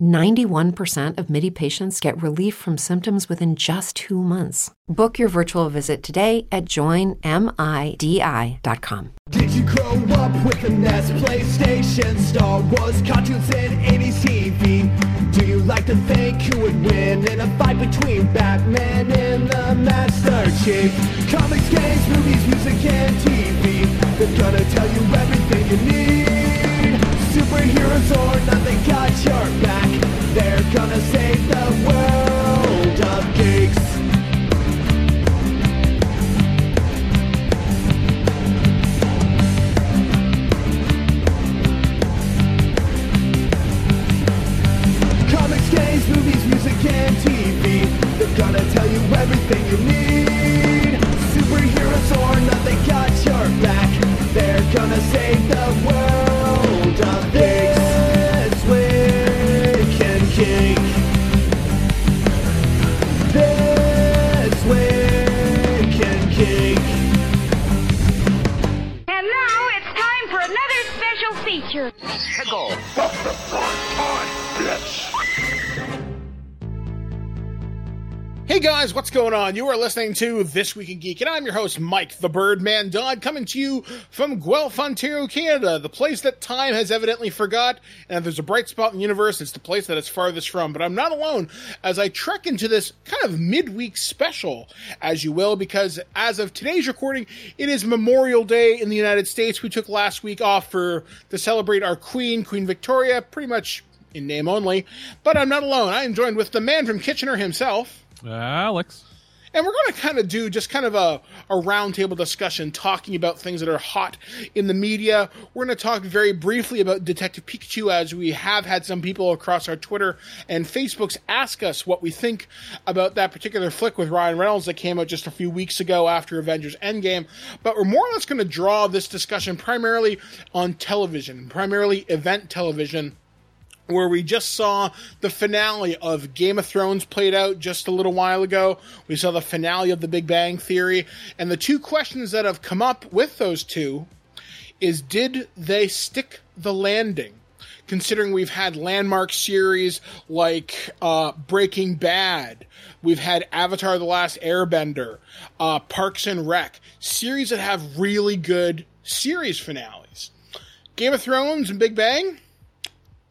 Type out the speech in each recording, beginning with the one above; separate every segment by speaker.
Speaker 1: 91% of MIDI patients get relief from symptoms within just two months. Book your virtual visit today at joinmidi.com.
Speaker 2: Did you grow up with a NES, PlayStation, Star Wars, cartoons, and 80s TV? Do you like to think who would win in a fight between Batman and the Master Chief? Comics, games, movies, music, and TV. They're gonna tell you everything you need. Superheroes or nothing got your back. They're gonna save the world of geeks. Comics, games, movies, music, and TV. They're gonna tell you everything you need. Superheroes or not, they got your back. They're gonna save the world
Speaker 3: guys, what's going on? You are listening to This Week in Geek, and I'm your host, Mike the Birdman Dodd, coming to you from Guelph, Ontario, Canada, the place that time has evidently forgot, and if there's a bright spot in the universe, it's the place that it's farthest from. But I'm not alone as I trek into this kind of midweek special, as you will, because as of today's recording, it is Memorial Day in the United States. We took last week off for to celebrate our Queen, Queen Victoria, pretty much in name only. But I'm not alone. I am joined with the man from Kitchener himself.
Speaker 4: Ah, Alex.
Speaker 3: And we're going to kind of do just kind of a, a roundtable discussion talking about things that are hot in the media. We're going to talk very briefly about Detective Pikachu as we have had some people across our Twitter and Facebooks ask us what we think about that particular flick with Ryan Reynolds that came out just a few weeks ago after Avengers Endgame. But we're more or less going to draw this discussion primarily on television, primarily event television where we just saw the finale of Game of Thrones played out just a little while ago. We saw the finale of The Big Bang Theory. And the two questions that have come up with those two is did they stick the landing? Considering we've had landmark series like uh, Breaking Bad, we've had Avatar The Last Airbender, uh, Parks and Rec, series that have really good series finales. Game of Thrones and Big Bang,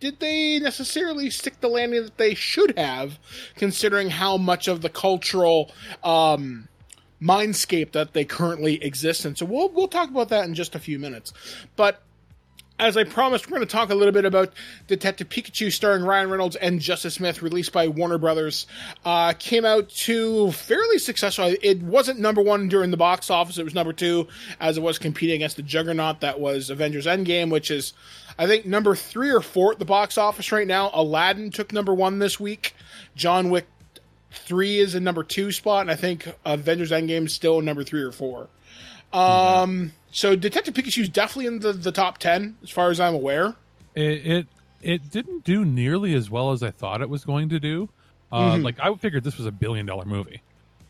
Speaker 3: did they necessarily stick the landing that they should have, considering how much of the cultural um, mindscape that they currently exist in? So we'll we'll talk about that in just a few minutes. But as I promised, we're going to talk a little bit about Detective Pikachu, starring Ryan Reynolds and Justice Smith, released by Warner Brothers. Uh, came out to fairly successful. It wasn't number one during the box office; it was number two, as it was competing against the juggernaut that was Avengers Endgame, which is I think number three or four at the box office right now. Aladdin took number one this week. John Wick three is in number two spot, and I think Avengers Endgame is still number three or four. Um, so Detective Pikachu is definitely in the, the top ten as far as I'm aware.
Speaker 4: It, it it didn't do nearly as well as I thought it was going to do. Uh, Like I figured this was a billion dollar movie,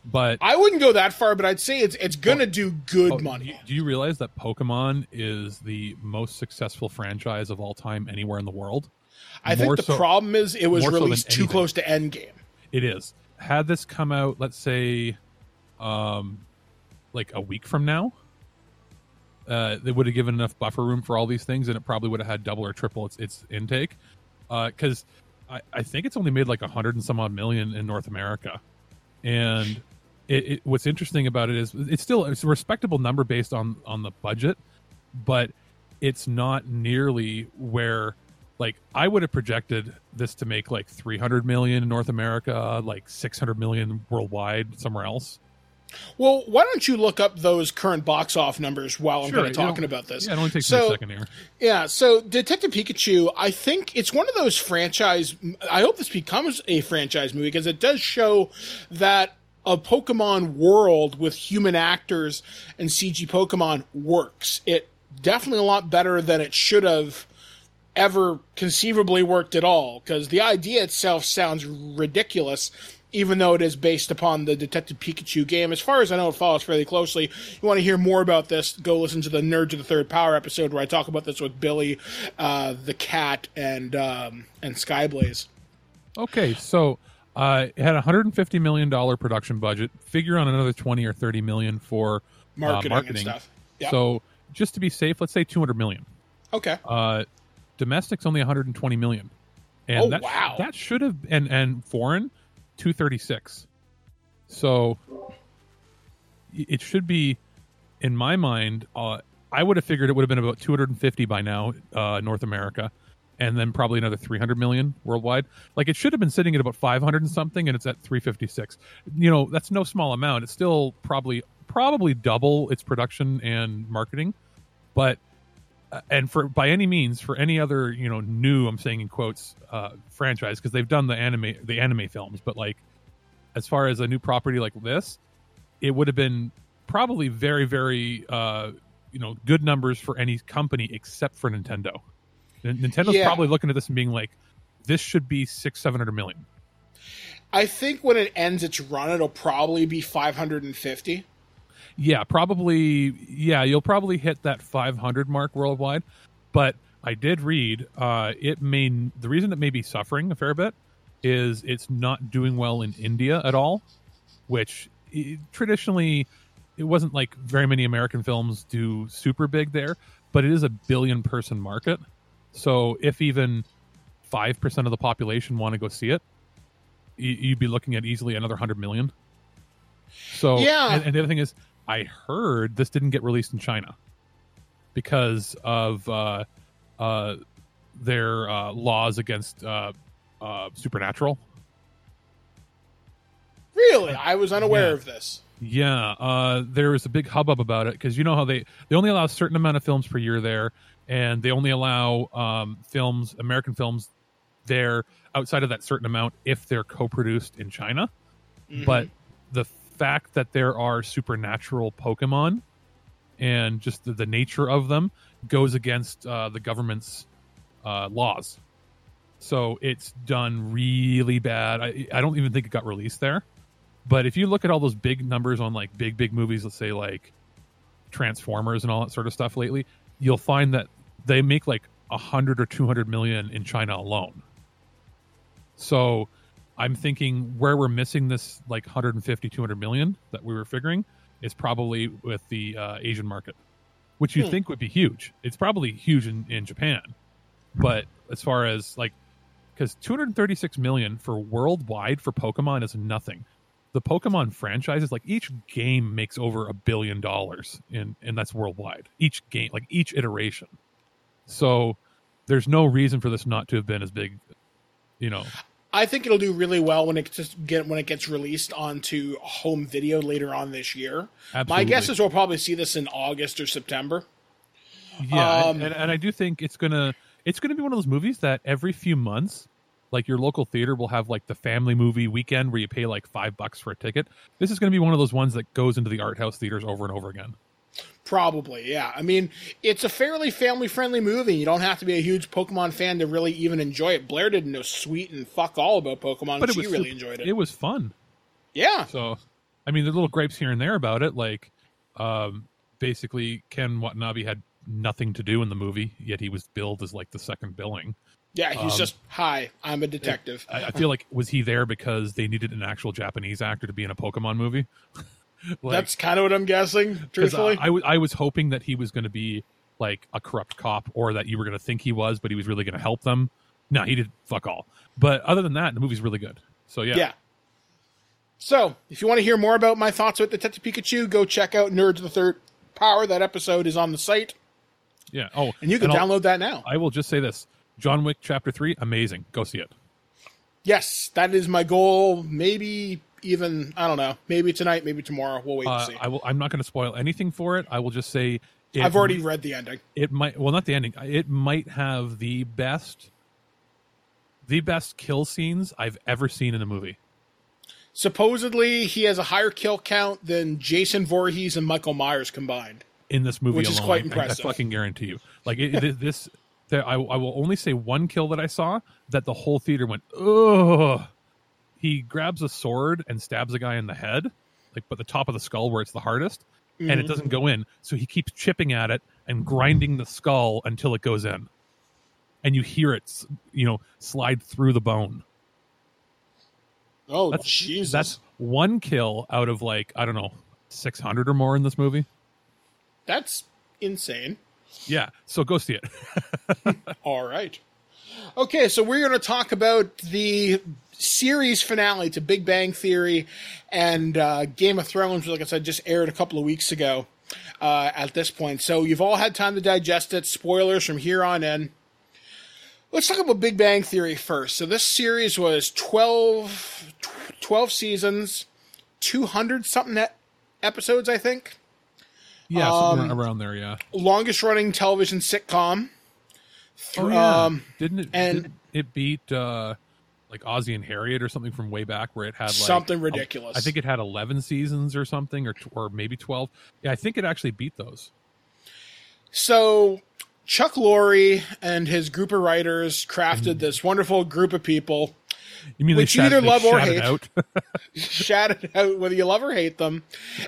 Speaker 4: but
Speaker 3: I wouldn't go that far, but I'd say it's it's gonna
Speaker 4: Well,
Speaker 3: do good
Speaker 4: Oh,
Speaker 3: money.
Speaker 4: Do you realize that Pokemon is the most successful franchise of all time anywhere in the world?
Speaker 3: I think the
Speaker 4: so-
Speaker 3: problem is it was
Speaker 4: more so
Speaker 3: released too
Speaker 4: anything.
Speaker 3: close to Endgame.
Speaker 4: It is. Had this come out, let's say, um, like a week from now, uh, they would have given enough buffer room for all these things, and it probably would have had double or triple its its intake. Because I, I think it's only made like a hundred and some odd million in North America, and it, it, what's interesting about it is it's still it's a respectable number based on on the budget, but it's not nearly where like I would have projected this to make like 300 million in North America, like 600 million worldwide somewhere else.
Speaker 3: Well, why don't you look up those current box off numbers while I'm
Speaker 4: Sure,
Speaker 3: kind of
Speaker 4: know,
Speaker 3: talking about this?
Speaker 4: Yeah, it only takes
Speaker 3: so,
Speaker 4: a second here.
Speaker 3: Yeah, so Detective Pikachu, I think it's one of those franchise. I hope this becomes a franchise movie because it does show that a Pokemon world with human actors and CG Pokemon works. It definitely a lot better than it should have ever conceivably worked at all because the idea itself sounds ridiculous even though it is based upon the Detective Pikachu game. As far as I know, it follows fairly closely. You want to hear more about this, go listen to the Nerd to the Third Power episode where I talk about this with Billy, uh, the cat, and um, and Skyblaze.
Speaker 4: Okay, so uh, it had a 150 million dollar production budget. Figure on another 20 or 30 million for uh,
Speaker 3: Marketing,
Speaker 4: marketing.
Speaker 3: and stuff. Yeah.
Speaker 4: So just to be safe, let's say 200 million.
Speaker 3: okay.
Speaker 4: Uh, domestic's only 120 million. And
Speaker 3: Oh,
Speaker 4: that,
Speaker 3: wow.
Speaker 4: That should have and and foreign 236. So it should be in my mind uh, I would have figured it would have been about 250 by now uh, North America and then probably another 300 million worldwide. Like it should have been sitting at about 500 and something and it's at 356. You know, that's no small amount. It's still probably probably double its production and marketing. But uh, and for by any means for any other you know new i'm saying in quotes uh franchise because they've done the anime the anime films but like as far as a new property like this it would have been probably very very uh you know good numbers for any company except for nintendo nintendo's
Speaker 3: Yeah.
Speaker 4: probably looking at this and being like this should be six seven hundred million
Speaker 3: I think when it ends its run, it'll probably be 550.
Speaker 4: yeah probably yeah you'll probably hit that 500 mark worldwide but i did read uh it may the reason it may be suffering a fair bit is it's not doing well in india at all which i traditionally it wasn't like very many american films do super big there but it is a billion person market so if even 5% of the population want to go see it you'd be looking at easily another 100 million so
Speaker 3: Yeah.
Speaker 4: and, and the other thing is, I heard this didn't get released in China because of uh, uh, their uh, laws against uh, uh, supernatural.
Speaker 3: Really? I was unaware
Speaker 4: Yeah.
Speaker 3: of this.
Speaker 4: Yeah, uh, there was a big hubbub about it because you know how they they only allow a certain amount of films per year there, and they only allow um, films, American films, there outside of that certain amount if they're co-produced in China. But the fact that there are supernatural Pokemon and just the, the nature of them goes against uh, the government's uh, laws. So it's done really bad. I, I don't even think it got released there. But if you look at all those big numbers on like big, big movies, let's say like Transformers and all that sort of stuff lately, you'll find that they make like a hundred or two hundred million in China alone. So I'm thinking where we're missing this like 150, 200 million that we were figuring is probably with the uh, Asian market, which you think would be huge. It's probably huge in, in Japan, but as far as like, because 236 million for worldwide for Pokemon is nothing. The Pokemon franchises, like each game makes over a billion dollars in, and that's worldwide. Each game, like each iteration. So there's no reason for this not to have been as big, you know.
Speaker 3: I think it'll do really well when it just get when it gets released onto home video later on this year. My guess is we'll probably see this in August or September.
Speaker 4: Yeah,
Speaker 3: Um,
Speaker 4: and, and, and I do think it's gonna it's gonna be one of those movies that every few months, like your local theater will have like the family movie weekend where you pay like five bucks for a ticket. This is gonna be one of those ones that goes into the art house theaters over and over again.
Speaker 3: Probably, yeah. I mean, it's a fairly family friendly movie. You don't have to be a huge Pokemon fan to really even enjoy it. Blair didn't know sweet and fuck all about Pokemon, but
Speaker 4: But
Speaker 3: she
Speaker 4: was
Speaker 3: really enjoyed it.
Speaker 4: It was fun.
Speaker 3: yeah.
Speaker 4: So, I mean, there's little gripes here and there about it. Like, um, basically, Ken Watanabe had nothing to do in the movie, yet he was billed as like the second billing.
Speaker 3: Yeah, he's
Speaker 4: Um,
Speaker 3: just, hi, I'm a detective.
Speaker 4: I, I feel like was he there because they needed an actual Japanese actor to be in a Pokemon movie? like,
Speaker 3: That's kind of what I'm guessing. truthfully.
Speaker 4: I, I, w- I was hoping that he was going to be like a corrupt cop, or that you were going to think he was, but he was really going to help them. No, he did fuck all. But other than that, the movie's really good. So yeah,
Speaker 3: Yeah. So, if you want to hear more about my thoughts with Detective Pikachu, go check out Nerds of the Third Power. That episode is on the site.
Speaker 4: Yeah. Oh,
Speaker 3: and you can
Speaker 4: I'll-
Speaker 3: download that now.
Speaker 4: I will just say this: John Wick Chapter Three, amazing. Go see it.
Speaker 3: yes, that is my goal. Maybe even I don't know. Maybe tonight, maybe tomorrow. We'll wait
Speaker 4: Uh,
Speaker 3: and see.
Speaker 4: I will. I'm not going to spoil anything for it. I will just say it,
Speaker 3: I've already read the ending.
Speaker 4: It might. Well, not the ending. It might have the best, the best kill scenes I've ever seen in a movie.
Speaker 3: Supposedly, he has a higher kill count than Jason Voorhees and Michael Myers combined.
Speaker 4: in this movie
Speaker 3: Which is
Speaker 4: alone.
Speaker 3: quite
Speaker 4: I- I, fucking guarantee you. Like it, it- this, there, I, I will only say one kill that I saw that the whole theater went, ugh. He grabs a sword and stabs a guy in the head, like but the top of the skull where it's the hardest, and
Speaker 3: Mm-hmm.
Speaker 4: it doesn't go in. So he keeps chipping at it and grinding the skull until it goes in, and you hear it, you know, slide through the bone.
Speaker 3: Oh,
Speaker 4: That's
Speaker 3: Jesus.
Speaker 4: that's one kill out of like I don't know, six hundred or more in this movie.
Speaker 3: That's insane.
Speaker 4: Yeah, so go see it.
Speaker 3: All right. Okay, so we're going to talk about the series finale to Big Bang Theory and uh, Game of Thrones, like I said, just aired a couple of weeks ago uh, at this point. So you've all had time to digest it. Spoilers from here on in. Let's talk about Big Bang Theory first. So this series was 12, 12 seasons, 200 something episodes, I think.
Speaker 4: Yeah,
Speaker 3: Um,
Speaker 4: around there. Yeah.
Speaker 3: Longest running television sitcom.
Speaker 4: Oh yeah.
Speaker 3: Um,
Speaker 4: didn't it?
Speaker 3: and-
Speaker 4: didn't it beat uh, like Ozzy and Harriet or something from way back where it had like
Speaker 3: Something ridiculous.
Speaker 4: I think it had eleven seasons or something, or or maybe twelve. Yeah, I think it actually beat those.
Speaker 3: So Chuck Lorre and his group of writers crafted this wonderful group of people,
Speaker 4: You mean
Speaker 3: Which you either love or hate.
Speaker 4: out?
Speaker 3: shout it out whether you love or hate them.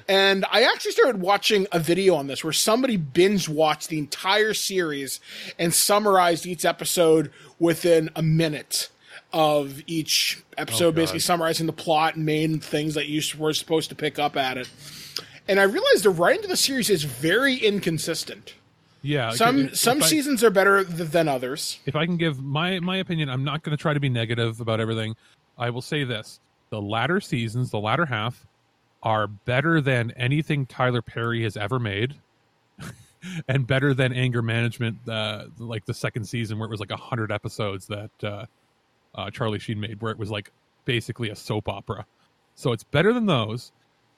Speaker 3: And I actually started watching a video on this where somebody binge watched the entire series and summarized each episode within a minute of each episode,
Speaker 4: Oh,
Speaker 3: basically summarizing the plot and main things that you were supposed to pick up at it. And I realized the writing of the series is very inconsistent.
Speaker 4: Yeah.
Speaker 3: Some
Speaker 4: if-
Speaker 3: some
Speaker 4: if I-
Speaker 3: seasons are better th- than others.
Speaker 4: if I can give my my opinion, I'm not going to try to be negative about everything. I will say this: the latter seasons, the latter half, are better than anything Tyler Perry has ever made, and better than Anger Management, uh, like the second season where it was like hundred episodes that uh, uh, Charlie Sheen made, where it was like basically a soap opera. So it's better than those.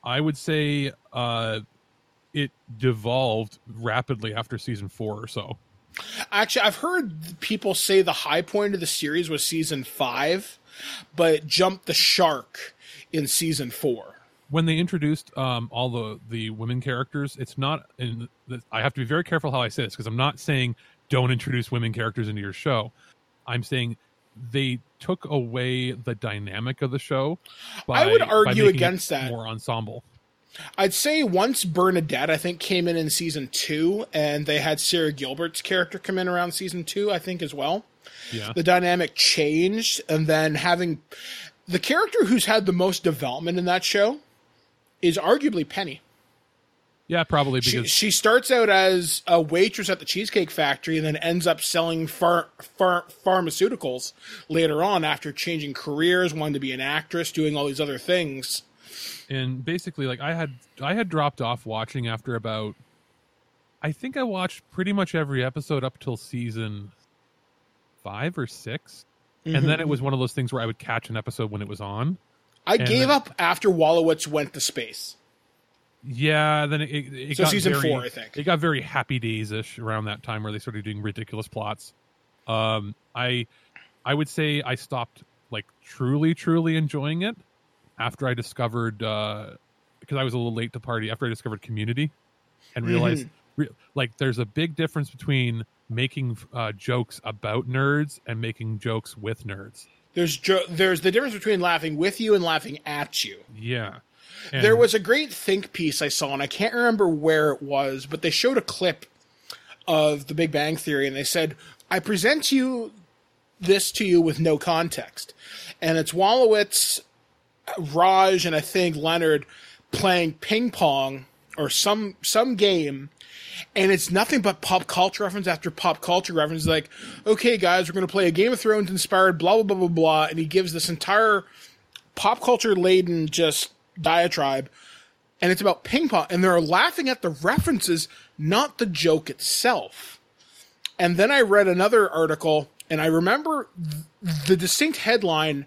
Speaker 4: I would say uh, it devolved rapidly after season four or so.
Speaker 3: Actually, I've heard people say the high point of the series was season five, but it jumped the shark in season four.
Speaker 4: when they introduced um, all the the women characters, it's not. And I have to be very careful how I say this because I'm not saying don't introduce women characters into your show. I'm saying they took away the dynamic of the show. By,
Speaker 3: I would argue against
Speaker 4: it
Speaker 3: that.
Speaker 4: More ensemble.
Speaker 3: I'd say once Bernadette, I think, came in in season two, and they had Sara Gilbert's character come in around season two, I think, as well.
Speaker 4: Yeah,
Speaker 3: The dynamic changed, and then having the character who's had the most development in that show is arguably Penny.
Speaker 4: yeah, probably because
Speaker 3: she starts out as a waitress at the Cheesecake Factory and then ends up selling phar- phar- pharmaceuticals later on after changing careers, wanting to be an actress, doing all these other things.
Speaker 4: And basically like i had i had dropped off watching after about i think i watched pretty much every episode up till season five or 6 and then it was one of those things where i would catch an episode when it was on.
Speaker 3: I gave
Speaker 4: then-
Speaker 3: up after Wolowitz went to space.
Speaker 4: yeah then it, it, it
Speaker 3: So
Speaker 4: got
Speaker 3: season
Speaker 4: very,
Speaker 3: four, I think.
Speaker 4: it got very happy days ish around that time where they started doing ridiculous plots. Um i i would say i stopped like truly truly enjoying it after i discovered uh because i was a little late to party after i discovered community and realized
Speaker 3: Mm-hmm.
Speaker 4: re- like there's a big difference between making uh, jokes about nerds and making jokes with nerds
Speaker 3: There's jo- there's the difference between laughing with you and laughing at you.
Speaker 4: yeah
Speaker 3: There was a great think piece I saw, and I can't remember where it was, but they showed a clip of the Big Bang Theory, and they said, "I present you this to you with no context," and it's Wolowitz, Raj, and I think Leonard playing ping pong or some some game. And it's nothing but pop culture reference after pop culture reference. Like, okay, guys, we're going to play a Game of Thrones inspired blah blah blah blah blah, and he gives this entire pop culture laden just diatribe and it's about ping pong and they're laughing at the references not the joke itself And then I read another article, and I remember the distinct headline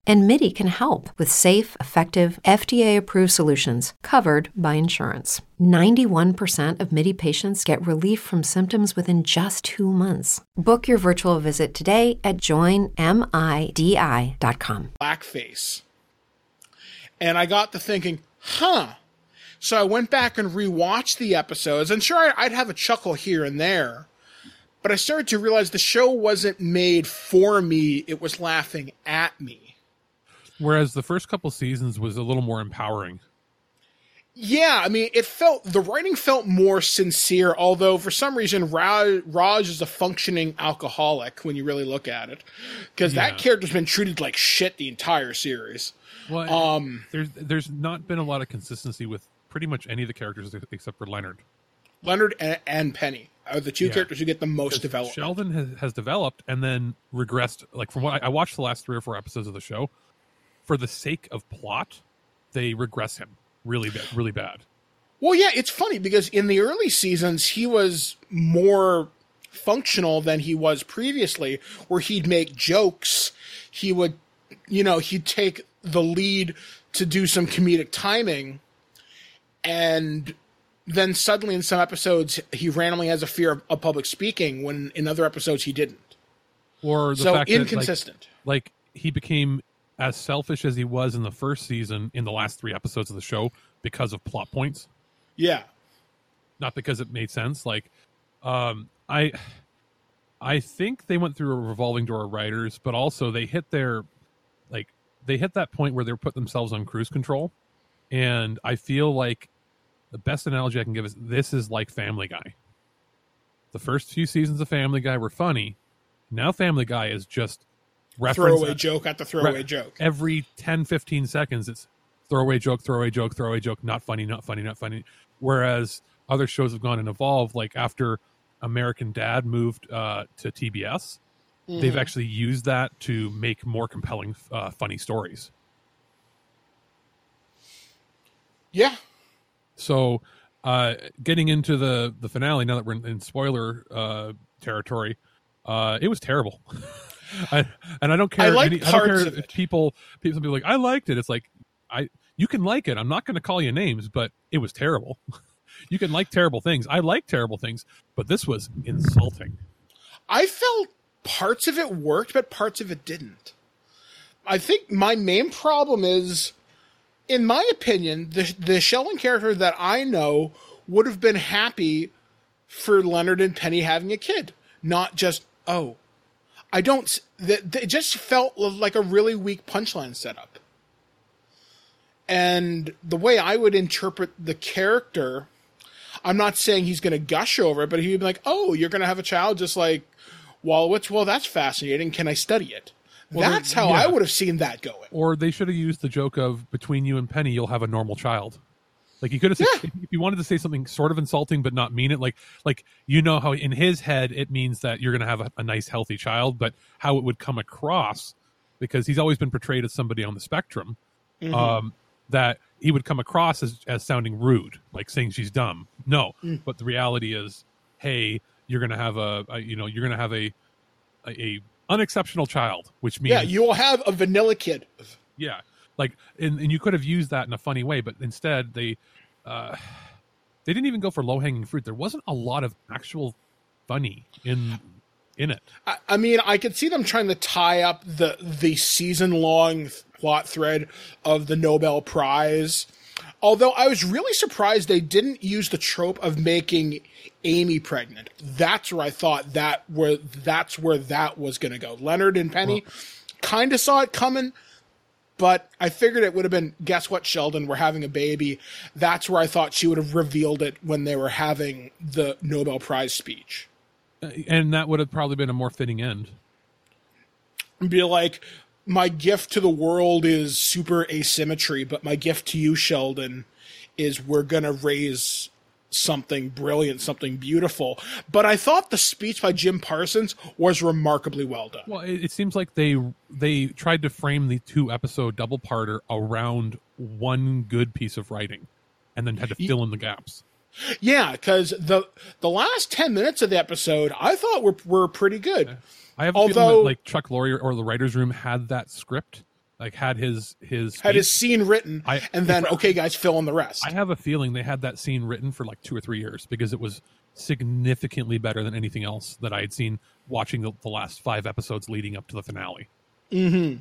Speaker 1: And MIDI can help with safe, effective, FDA approved solutions covered by insurance. 91% of MIDI patients get relief from symptoms within just two months. Book your virtual visit today at joinmidi.com.
Speaker 3: blackface. And I got to thinking, huh. So I went back and rewatched the episodes, and sure, I'd have a chuckle here and there. But I started to realize the show wasn't made for me, it was laughing at me.
Speaker 4: Whereas the first couple seasons was a little more empowering.
Speaker 3: Yeah, I mean, it felt, the writing felt more sincere, although for some reason, Raj, Raj is a functioning alcoholic when you really look at it. Because
Speaker 4: Yeah.
Speaker 3: that character's been treated like shit the entire series.
Speaker 4: Well,
Speaker 3: Um,
Speaker 4: there's there's not been a lot of consistency with pretty much any of the characters except for Leonard.
Speaker 3: Leonard and, and Penny are the two
Speaker 4: Yeah.
Speaker 3: characters who get the most development.
Speaker 4: Sheldon has, has developed and then regressed. Like from what I, I watched the last three or four episodes of the show, for the sake of plot, they regress him really bad, really bad.
Speaker 3: Well, yeah, it's funny because in the early seasons, he was more functional than he was previously, where he'd make jokes. He would, you know, he'd take the lead to do some comedic timing. And then suddenly in some episodes, he randomly has a fear of, of public speaking when in other episodes he didn't.
Speaker 4: Or the
Speaker 3: so
Speaker 4: fact that like,
Speaker 3: inconsistent.
Speaker 4: like he became as selfish as he was in the first season in the last three episodes of the show because of plot points.
Speaker 3: yeah.
Speaker 4: not because it made sense like um i i think they went through a revolving door of writers but also they hit their like they hit that point where they put themselves on cruise control and i feel like the best analogy i can give is this is like family guy the first few seasons of family guy were funny now family guy is just reference
Speaker 3: Throwaway joke at the throwaway
Speaker 4: Right.
Speaker 3: joke.
Speaker 4: every 10 15 seconds it's throwaway joke throwaway joke throwaway joke not funny not funny not funny whereas other shows have gone and evolved like after american dad moved uh, to tbs they've actually used that to make more compelling uh, funny stories
Speaker 3: Yeah.
Speaker 4: so uh, getting into the the finale now that we're in, in spoiler uh, territory uh, it was terrible I, and i don't care
Speaker 3: I like
Speaker 4: any, I don't care
Speaker 3: of
Speaker 4: if people people people like i liked it. It's like i you can like it. I'm not going to call you names but it was terrible. You can like terrible things. I like terrible things but this was insulting.
Speaker 3: I felt parts of it worked, but parts of it didn't. I think my main problem is, in my opinion, the the Sheldon character that I know would have been happy for Leonard and Penny having a kid, not just oh, I don't. it just felt like a really weak punchline setup. And the way I would interpret the character, I'm not saying he's going to gush over it, but he'd be like, "Oh, you're going to have a child just like Wolowitz? Well, that's fascinating. Can I study it?"
Speaker 4: Well,
Speaker 3: that's how I would have seen that going.
Speaker 4: or they should have used the joke of between you and penny you'll have a normal child like you could have said
Speaker 3: Yeah.
Speaker 4: if you wanted to say something sort of insulting but not mean it like like you know how in his head it means that you're going to have a, a nice healthy child but how it would come across because he's always been portrayed as somebody on the spectrum
Speaker 3: Mm-hmm.
Speaker 4: um that he would come across as, as sounding rude like saying she's dumb no
Speaker 3: Mm.
Speaker 4: but the reality is hey you're going to have a, a you know you're going to have a, a a unexceptional child which means
Speaker 3: Yeah, you will have a vanilla kid.
Speaker 4: yeah like and, and you could have used that in a funny way but instead they uh they didn't even go for low-hanging fruit there wasn't a lot of actual funny in in it
Speaker 3: I, I mean, I could see them trying to tie up the the season long plot thread of the Nobel Prize. Although I was really surprised they didn't use the trope of making Amy pregnant. That's where I thought that where that's where that was going to go. Leonard and Penny kind of saw it coming, but I figured it would have been guess what Sheldon, we're having a baby. That's where I thought she would have revealed it when they were having the Nobel Prize speech.
Speaker 4: Uh, and that would have probably been a more fitting end
Speaker 3: and be like, my gift to the world is super asymmetry, but my gift to you, Sheldon, is we're gonna raise something brilliant, something beautiful. But I thought the speech by Jim Parsons was remarkably well done.
Speaker 4: Well, it, it seems like they they tried to frame the two episode double parter around one good piece of writing, and then had to fill in the gaps.
Speaker 3: Yeah, because the the last ten minutes of the episode I thought were were pretty good.
Speaker 4: I have a feeling that
Speaker 3: Although-
Speaker 4: like Chuck Lorre or the writers' room had that script, like had his his
Speaker 3: Had his scene written,
Speaker 4: I-
Speaker 3: and then okay, guys, fill in the rest.
Speaker 4: I have a feeling they had that scene written for like two or three years because it was significantly better than anything else that I had seen watching the, the last five episodes leading up to the finale. Hmm.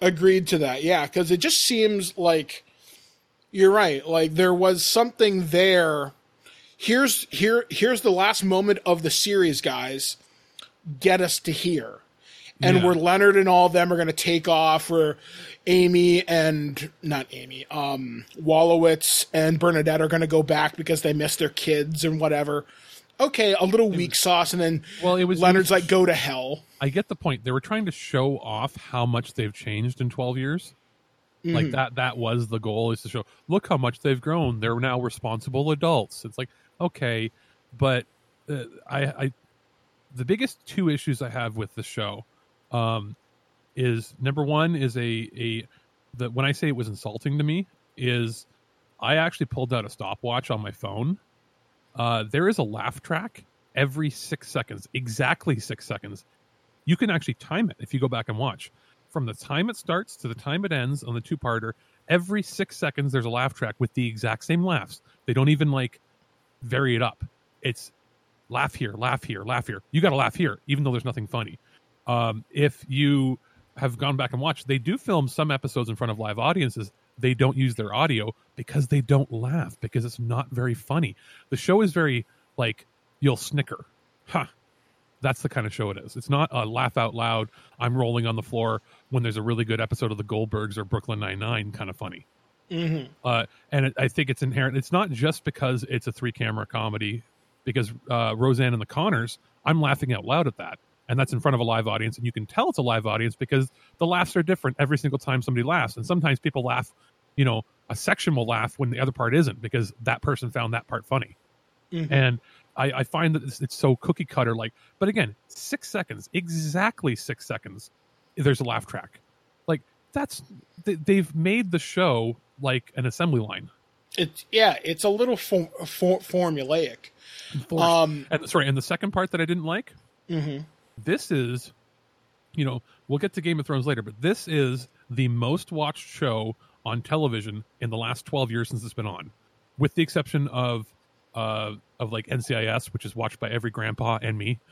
Speaker 3: Agreed to that, yeah, because it just seems like you're right. Like there was something there. Here's here here's the last moment of the series, guys. Get us to here, and
Speaker 4: Yeah.
Speaker 3: where Leonard and all of them are going to take off. Where Amy and not Amy, um, Wolowitz and Bernadette are going to go back because they miss their kids and whatever. Okay, a little weak sauce, and then
Speaker 4: Well, it was-
Speaker 3: Leonard's like, "Go to hell."
Speaker 4: I get the point. They were trying to show off how much they've changed in 12 years. Like that that was the goal is to show look how much they've grown. They're now responsible adults. It's like okay, but uh, I I the biggest two issues I have with the show um is number 1 is a a the when I say it was insulting to me is I actually pulled out a stopwatch on my phone. Uh there is a laugh track every 6 seconds, exactly 6 seconds. You can actually time it if you go back and watch. From the time it starts to the time it ends on the two parter every six seconds there's a laugh track with the exact same laughs. They don't even like vary it up. It's laugh here laugh here laugh here. You got to laugh here even though there's nothing funny um, if you have gone back and watched they do film some episodes in front of live audiences they don't use their audio because they don't laugh because it's not very funny the show is very like you'll snicker huh that's the kind of show it is. It's not a laugh out loud. I'm rolling on the floor when there's a really good episode of the Goldbergs or Brooklyn Nine Nine kind of funny. Mm-hmm. Uh, and it, I think it's inherent. It's not just because it's a three camera comedy. Because uh, Roseanne and the Connors, I'm laughing out loud at that, and that's in front of a live audience, and you can tell it's a live audience because the laughs are different every single time somebody laughs, and sometimes people laugh. You know, a section will laugh when the other part isn't because that person found that part funny. And I, I find that it's, it's so cookie cutter like but again six seconds exactly six seconds there's a laugh track. Like that's they, they've made the show like an assembly line.
Speaker 3: It's yeah, it's a little for, for, formulaic. Um,
Speaker 4: and sorry and the second part that i didn't like this is you know we'll get to game of thrones later but this is the most watched show on television in the last 12 years since it's been on with the exception of uh of like ncis which is watched by every grandpa and me.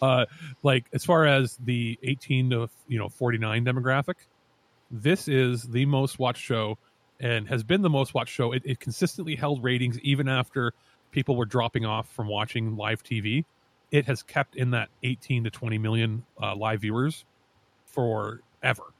Speaker 4: Uh like as far as the 18 to you know 49 demographic this is the most watched show and has been the most watched show. It, it consistently held ratings even after people were dropping off from watching live tv it has kept in that 18 to 20 million uh, live viewers forever.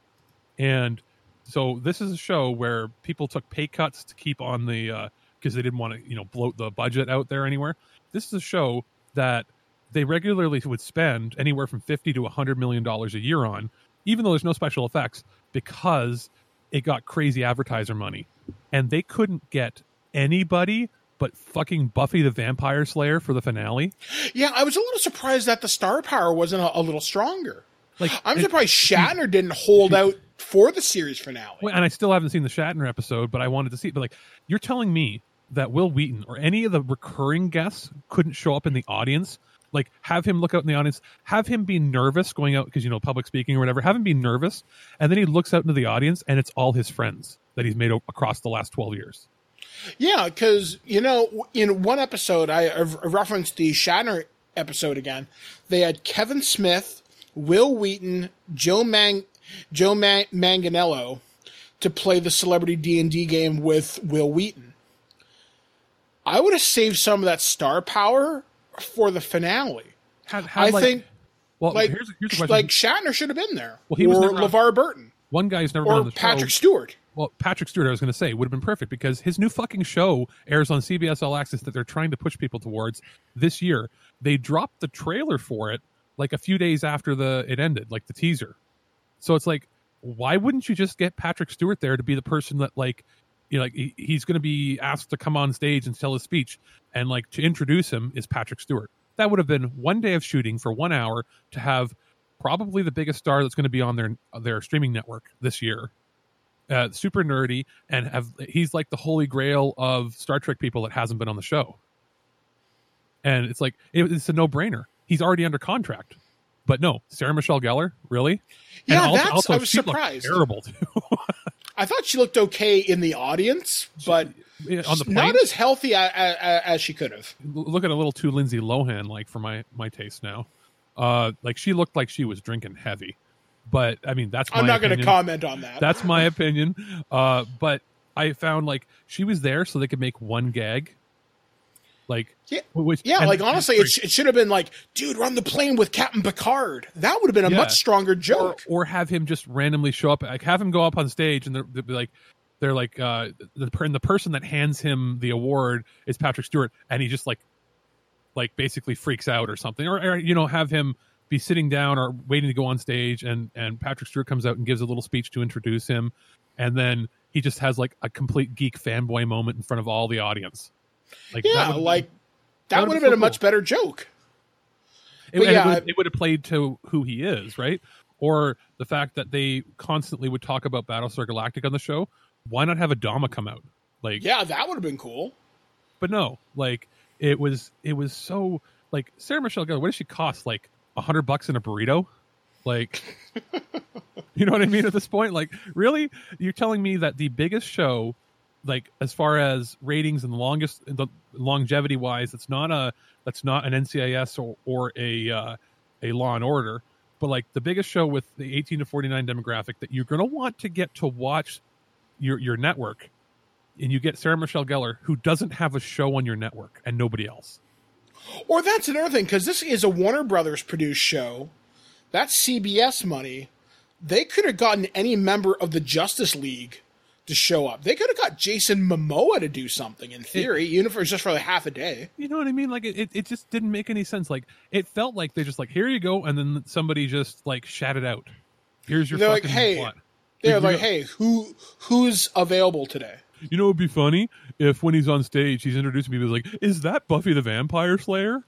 Speaker 4: And so this is a show where people took pay cuts to keep on the because they didn't want to you know bloat the budget out there anywhere. This is a show that they regularly would spend anywhere from 50 to 100 million dollars a year on even though there's no special effects because it got crazy advertiser money. And they couldn't get anybody but fucking buffy the vampire slayer for the finale
Speaker 3: yeah, I was a little surprised that the star power wasn't a, a little stronger.
Speaker 4: like
Speaker 3: I'm surprised Shatner didn't hold out for the series finale.
Speaker 4: Well, and I still haven't seen the Shatner episode, but I wanted to see it. But like, you're telling me that Wil Wheaton or any of the recurring guests couldn't show up in the audience? Like, have him look out in the audience, have him be nervous going out because you know public speaking or whatever. Have him be nervous, and then he looks out into the audience, and it's all his friends that he's made across the last twelve years.
Speaker 3: Yeah, because you know, in one episode, I referenced the Shatner episode again. They had Kevin Smith, Wil Wheaton, Joe Mang, Joe Man- Manganiello to play the celebrity D and D game with Wil Wheaton. I would have saved some of that star power for the finale.
Speaker 4: Had, had,
Speaker 3: I
Speaker 4: like-
Speaker 3: think,
Speaker 4: Well,
Speaker 3: like,
Speaker 4: here's here's the question.
Speaker 3: like Shatner should have been there,
Speaker 4: Well, he was
Speaker 3: or
Speaker 4: on-
Speaker 3: LeVar Burton,
Speaker 4: One guy's never been on
Speaker 3: or
Speaker 4: the show.
Speaker 3: Patrick Stewart.
Speaker 4: Well, Patrick Stewart, I was going to say, would have been perfect because his new fucking show airs on CBS All Access that they're trying to push people towards this year. They dropped the trailer for it like a few days after the it ended, like the teaser. So it's like, why wouldn't you just get Patrick Stewart there to be the person that like you know, like he, he's going to be asked to come on stage and tell his speech, and like to introduce him is Patrick Stewart. That would have been one day of shooting for one hour to have probably the biggest star that's going to be on their their streaming network this year. Uh, super nerdy and have he's like the holy grail of Star Trek people that hasn't been on the show. And it's like it, it's a no brainer. He's already under contract. But no, Sarah Michelle Gellar, really?
Speaker 3: Yeah,
Speaker 4: And also-
Speaker 3: that's
Speaker 4: also,
Speaker 3: I was surprised.
Speaker 4: Terrible too.
Speaker 3: I thought she looked okay in the audience, but
Speaker 4: on the plane,
Speaker 3: not as healthy as, as she could have.
Speaker 4: looking a little too Lindsay Lohan like for my my taste now. Uh, like she looked like she was drinking heavy, but I mean that's my
Speaker 3: I'm not going to comment on that.
Speaker 4: That's my opinion. Uh, but I found like she was there so they could make one gag. Like
Speaker 3: Yeah.
Speaker 4: which,
Speaker 3: yeah, like honestly, it, sh- it should have been like, dude, run the plane with Captain Picard. That would have been a
Speaker 4: Yeah.
Speaker 3: much stronger joke.
Speaker 4: or have him just randomly show up like have him go up on stage and they're, they'll be like they're like uh the and the person that hands him the award is Patrick Stewart and he just like like basically freaks out or something or, or you know have him be sitting down or waiting to go on stage and and Patrick Stewart comes out and gives a little speech to introduce him and then he just has like a complete geek fanboy moment in front of all the audience like that
Speaker 3: yeah,
Speaker 4: would've-
Speaker 3: like
Speaker 4: that
Speaker 3: that would
Speaker 4: been
Speaker 3: been a
Speaker 4: so
Speaker 3: much
Speaker 4: cool.
Speaker 3: better joke.
Speaker 4: it,
Speaker 3: yeah,
Speaker 4: it, would, it would have played to who he is, right? Or the fact that they constantly would talk about Battlestar Galactica on the show. Why not have Adama come out? Like,
Speaker 3: Yeah, that would have been cool.
Speaker 4: but no, like it was, it was so like Sarah Michelle Gellar. What does she cost? Like a hundred bucks in a burrito? Like, you know what I mean? At this point, like, really, you're telling me that the biggest show, like as far as ratings and the longest, the longevity wise, it's not a, that's not an NCIS or or a uh, a Law and Order, but like the biggest show with the 18 to 49 demographic that you're going to want to get to watch your your network, and you get Sarah Michelle Gellar who doesn't have a show on your network and nobody else.
Speaker 3: Or that's another thing because this is a Warner Brothers produced show. That's CBS money. They could have gotten any member of the Justice League to show up. They could have got Jason Momoa to do something in theory, even if it was just for like half a day.
Speaker 4: You know what I mean? Like it, it, it just didn't make any sense. Like it felt like they just like here you go, and then somebody just like shat it out. Here's your
Speaker 3: They're like, hey,
Speaker 4: plot.
Speaker 3: They're
Speaker 4: Like,
Speaker 3: like,
Speaker 4: you know-
Speaker 3: hey, who who's available today?
Speaker 4: You know, it'd be funny if when he's on stage, he's introducing people like, "Is that Buffy the Vampire Slayer?"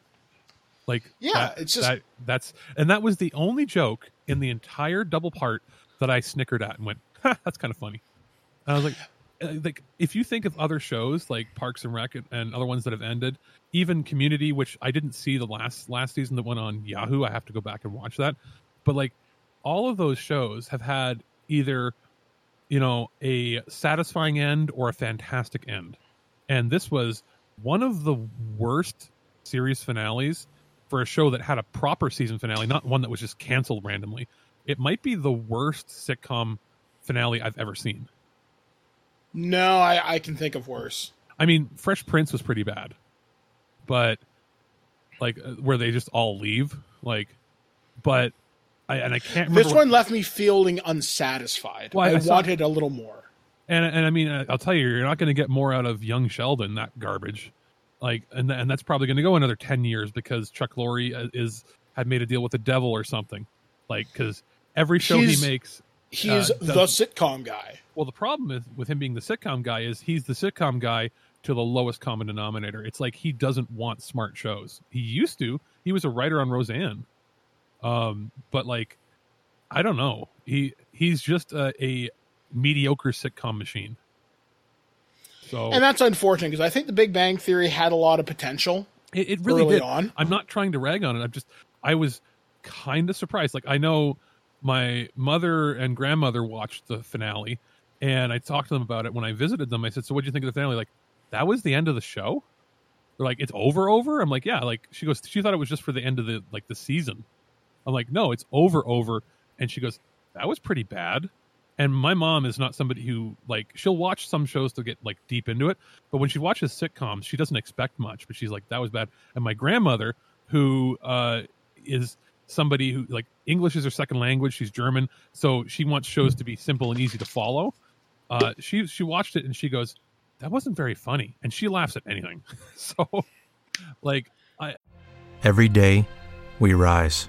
Speaker 4: Like,
Speaker 3: Yeah,
Speaker 4: that-
Speaker 3: it's just-
Speaker 4: that, that's and that was the only joke in the entire double part that I snickered at and went, ha, "That's kind of funny." And I was like, uh, like if you think of other shows like Parks and Rec and- and other ones that have ended, even Community, which I didn't see the last last season that went on Yahoo, I have to go back and watch that. But like all of those shows have had either you know a satisfying end or a fantastic end. And this was one of the worst series finales for a show that had a proper season finale not one that was just canceled randomly. It might be the worst sitcom finale i've ever seen.
Speaker 3: No, I, I can think of worse.
Speaker 4: i mean fresh prince was pretty bad but like uh, where they just all leave like but I, and i can't remember
Speaker 3: This
Speaker 4: what-
Speaker 3: one left me feeling unsatisfied.
Speaker 4: Well, I
Speaker 3: I,
Speaker 4: saw-
Speaker 3: wanted a little more.
Speaker 4: And and I mean, uh, I'll tell you, you're not going to get more out of young Sheldon that garbage, like, and and that's probably going to go another ten years because Chuck Lorre uh, is had made a deal with the devil or something, like because every show
Speaker 3: He's-
Speaker 4: he makes.
Speaker 3: He's
Speaker 4: Uh,
Speaker 3: the sitcom guy.
Speaker 4: Well, the problem is with him being the sitcom guy is he's the sitcom guy to the lowest common denominator. It's like he doesn't want smart shows. He used to. He was a writer on Roseanne, um, but like, I don't know. He he's just a, a mediocre sitcom machine. So
Speaker 3: And that's unfortunate because I think The Big Bang Theory had a lot of potential.
Speaker 4: It, it really did.
Speaker 3: on.
Speaker 4: I'm not trying to rag on it. I'm just I was kind of surprised. Like I know my mother and grandmother watched the finale, and I talked to them about it when I visited them. I said, "So what do you think of the finale?" Like that was the end of the show. They're like, "It's over, over." I'm like, "Yeah." Like she goes, she thought it was just for the end of the like the season. I'm like, "No, it's over, over." And she goes, "That was pretty bad." And my mom is not somebody who like she'll watch some shows to get like deep into it, but when she watches sitcoms, she doesn't expect much. But she's like, "That was bad." And my grandmother, who uh, is somebody who like English is her second language, she's German, so she wants shows to be simple and easy to follow. Uh, she she watched it and she goes, "That wasn't very funny," and she laughs at anything. so, like, I
Speaker 5: Every day, we rise,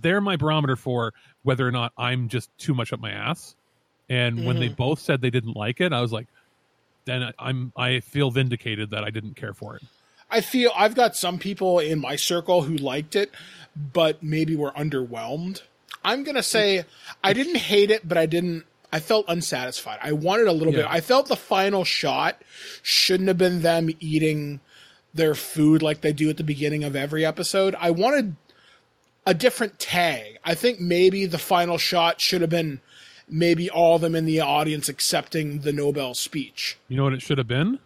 Speaker 4: They're my barometer for whether or not I'm just too much up my ass. And when they mm. both said they didn't like it, I was like, then I'm I feel vindicated that I didn't care for it.
Speaker 3: I feel I've got some people in my circle who liked it, but maybe were underwhelmed. I'm gonna say I didn't hate it, but I didn't. I felt unsatisfied. I wanted a little bit. I felt the final shot shouldn't have been them eating their food like they do at the beginning of every episode. I wanted a different tag. I think maybe the final shot should have been maybe all of them in the audience accepting the Nobel speech.
Speaker 4: You know what it should have been?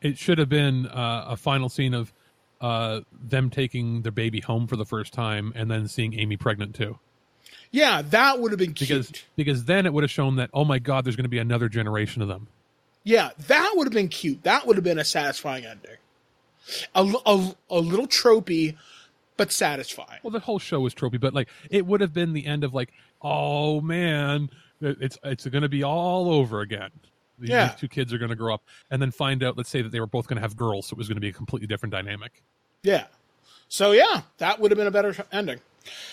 Speaker 4: It should have been uh, a final scene of uh, them taking their baby home for the first time and then seeing Amy pregnant too.
Speaker 3: Yeah, that would have been cute.
Speaker 4: Because because then it would have shown that oh my god, there's going to be another generation of them.
Speaker 3: Yeah, that would have been cute. That would have been a satisfying ending. A a little tropey, but satisfying.
Speaker 4: Well, the whole show was tropey, but like it would have been the end of like oh man, it's it's going to be all over again. These,
Speaker 3: Yeah.
Speaker 4: these two kids are going to grow up and then find out. Let's say that they were both going to have girls, so it was going to be a completely different dynamic.
Speaker 3: Yeah. So yeah, that would have been a better ending.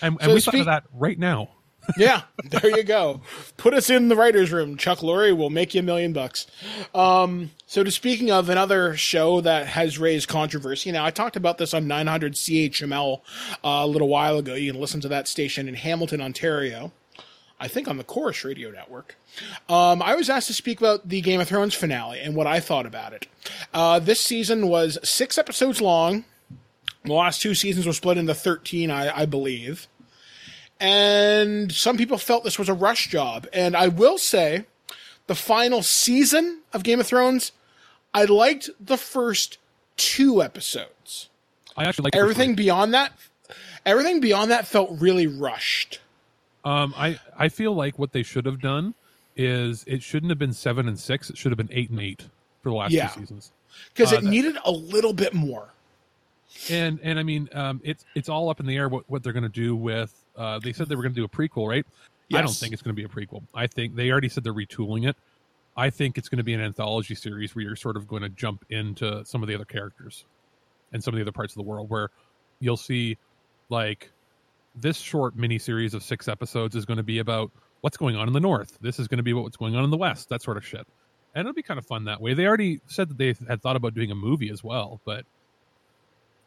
Speaker 4: And, and
Speaker 3: So
Speaker 4: we thought of that right now.
Speaker 3: Yeah, there you go. Put us in the writers' room. Chuck Lorre will make you a million bucks. Um, so, to speaking of another show that has raised controversy, now I talked about this on 900 CHML uh, a little while ago. You can listen to that station in Hamilton, Ontario. I think on the Corus Radio Network. Um, I was asked to speak about the Game of Thrones finale and what I thought about it. Uh, this season was six episodes long. The last two seasons were split into 13, I, I believe and some people felt this was a rush job. And I will say, the final season of Game of Thrones, I liked the first two episodes.
Speaker 4: I actually like
Speaker 3: Everything beyond that, everything beyond that felt really rushed.
Speaker 4: Um, I I feel like what they should have done is it shouldn't have been seven and six. It should have been eight and eight for the last
Speaker 3: Yeah.
Speaker 4: two seasons.
Speaker 3: Because
Speaker 4: Uh,
Speaker 3: it
Speaker 4: that-
Speaker 3: needed a little bit more.
Speaker 4: And and I mean, um, it's it's all up in the air what, what they're going to do with. Uh, they said they were going to do a prequel, right? I don't think it's going to be a prequel. I think they already said they're retooling it. I think it's going to be an anthology series where you're sort of going to jump into some of the other characters and some of the other parts of the world where you'll see like this short mini series of six episodes is going to be about what's going on in the north. This is going to be what's going on in the west, that sort of shit. And it'll be kind of fun that way. They already said that they had thought about doing a movie as well, but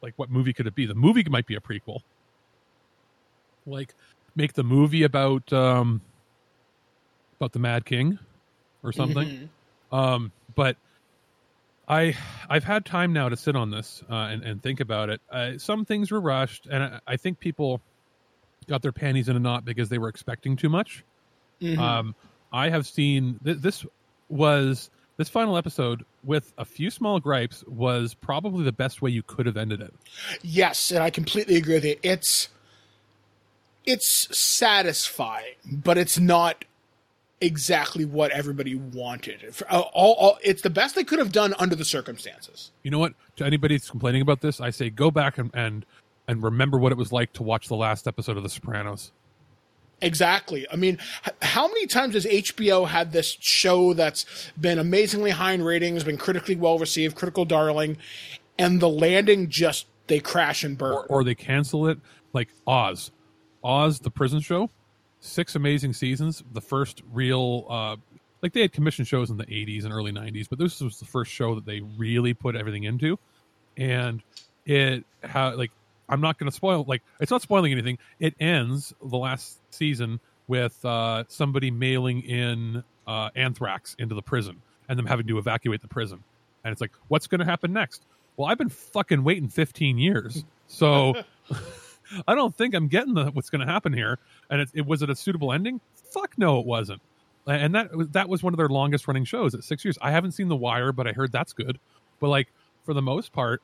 Speaker 4: like what movie could it be? The movie might be a prequel. Like make the movie about um about the Mad King or something. Um but I I've had time now to sit on this uh, and and think about it. Uh, some things were rushed, and I, I think people got their panties in a knot because they were expecting too much. Um, I have seen th- this was this final episode with a few small gripes was probably the best way you could have ended it.
Speaker 3: Yes, and I completely agree with you. It's it's satisfying, but it's not exactly what everybody wanted. For- uh, all, all, it's the best they could have done under the circumstances.
Speaker 4: You know what? To anybody that's complaining about this, I say go back and and, and remember what it was like to watch the last episode of The Sopranos.
Speaker 3: Exactly. I mean, how many times has HBO had this show that's been amazingly high in ratings, been critically well received, critical darling, and the landing just they crash and burn?
Speaker 4: or, or they cancel it like Oz. Oz, the prison show, six amazing seasons. The first real, uh, like they had commission shows in the 80s and early 90s, but this was the first show that they really put everything into. And it, how, like, I'm not going to spoil, like, it's not spoiling anything. It ends the last season with uh, somebody mailing in uh, anthrax into the prison. and them having to evacuate the prison. And it's like, what's going to happen next? Well, I've been fucking waiting 15 years, so I don't think I'm getting the what's going to happen here. And it, it was it a suitable ending? Fuck no, it wasn't. And that that was one of their longest running shows at six years. I haven't seen The Wire, but I heard that's good. But like for the most part,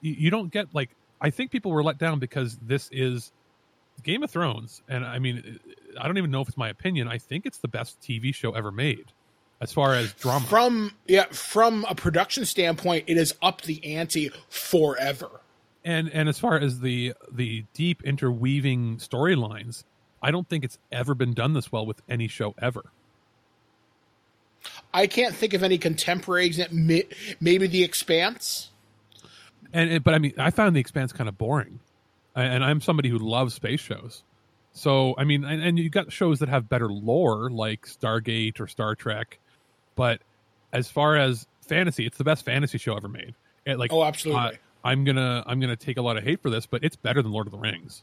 Speaker 4: you, you don't get like I think people were let down because this is Game of Thrones, and I mean, I don't even know if it's my opinion. I think it's the best TV show ever made, as far as drama.
Speaker 3: From yeah, from a production standpoint, it is up the ante forever.
Speaker 4: And and as far as the the deep interweaving storylines, I don't think it's ever been done this well with any show ever.
Speaker 3: I can't think of any contemporary example. Maybe The Expanse.
Speaker 4: And but I mean, I found the Expanse kind of boring, and I'm somebody who loves space shows. So I mean, and, and you got shows that have better lore like Stargate or Star Trek, but as far as fantasy, it's the best fantasy show ever made. It, like,
Speaker 3: Oh, absolutely.
Speaker 4: uh, I'm gonna I'm gonna take a lot of hate for this, but it's better than Lord of the Rings,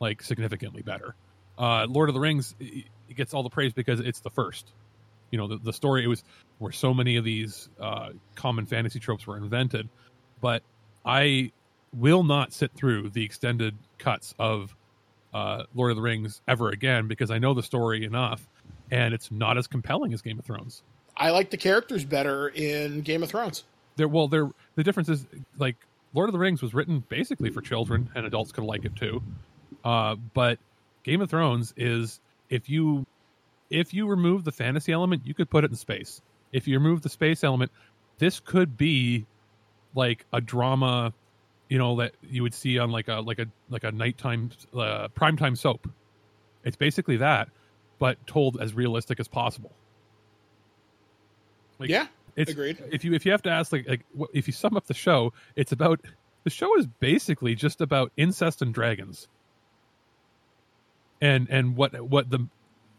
Speaker 4: like significantly better. Uh, Lord of the Rings it it gets all the praise because it's the first. You know, the, the story it was where so many of these uh, common fantasy tropes were invented, but I will not sit through the extended cuts of uh, Lord of the Rings ever again because I know the story enough, and it's not as compelling as Game of Thrones.
Speaker 3: I like the characters better in Game of Thrones.
Speaker 4: There, well, there the difference is like Lord of the Rings was written basically for children, and adults could like it too. Uh, but Game of Thrones is if you if you remove the fantasy element, you could put it in space. If you remove the space element, this could be like a drama, you know, that you would see on like a like a like a nighttime uh, primetime soap. It's basically that, but told as realistic as possible. Like,
Speaker 3: Yeah,
Speaker 4: it's
Speaker 3: agreed.
Speaker 4: If you if you have to ask like like if you sum up the show, it's about the show is basically just about incest and dragons, and and what what the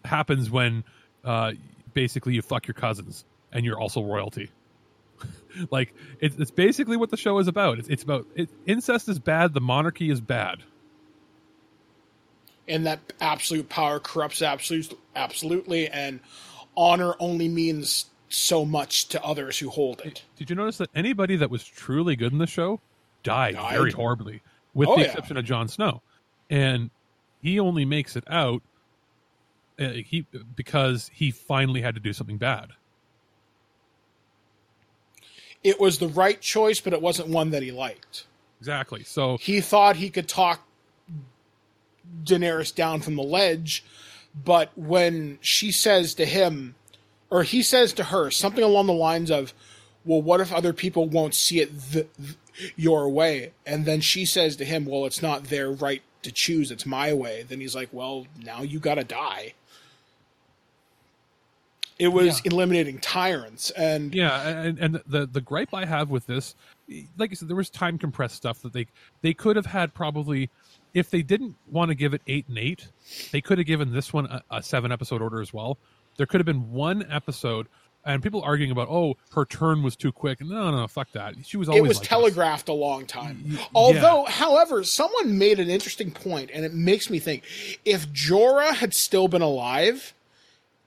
Speaker 4: happens when uh basically you fuck your cousins and you're also royalty. like it's it's basically what the show is about. It's it's about it, incest is bad, the monarchy is bad.
Speaker 3: and that absolute power corrupts absolute, absolutely, and honor only means so much to others who hold it.
Speaker 4: Did you notice that anybody that was truly good in the show died,
Speaker 3: Died.
Speaker 4: very horribly, with
Speaker 3: Oh,
Speaker 4: the
Speaker 3: yeah.
Speaker 4: exception of Jon Snow, and he only makes it out uh, he because he finally had to do something bad.
Speaker 3: It was the right choice, but it wasn't one that he liked.
Speaker 4: Exactly. So
Speaker 3: He thought he could talk Daenerys down from the ledge, but when she says to him, or he says to her something along the lines of, "Well, what if other people won't see it th- th- your way?" And then she says to him, "Well, it's not their right to choose; it's my way." Then he's like, "Well, now you got to die." It was eliminating tyrants, and
Speaker 4: yeah, and, and the the gripe I have with this, like I said, there was time compressed stuff that they they could have had probably. If they didn't want to give it eight and eight, they could have given this one a, a seven episode order as well. There could have been one episode, and people arguing about, oh, her turn was too quick. No, no, no fuck that. She was always
Speaker 3: it was
Speaker 4: like this.
Speaker 3: telegraphed a long time. Although, however, someone made an interesting point, and it makes me think: if Jorah had still been alive,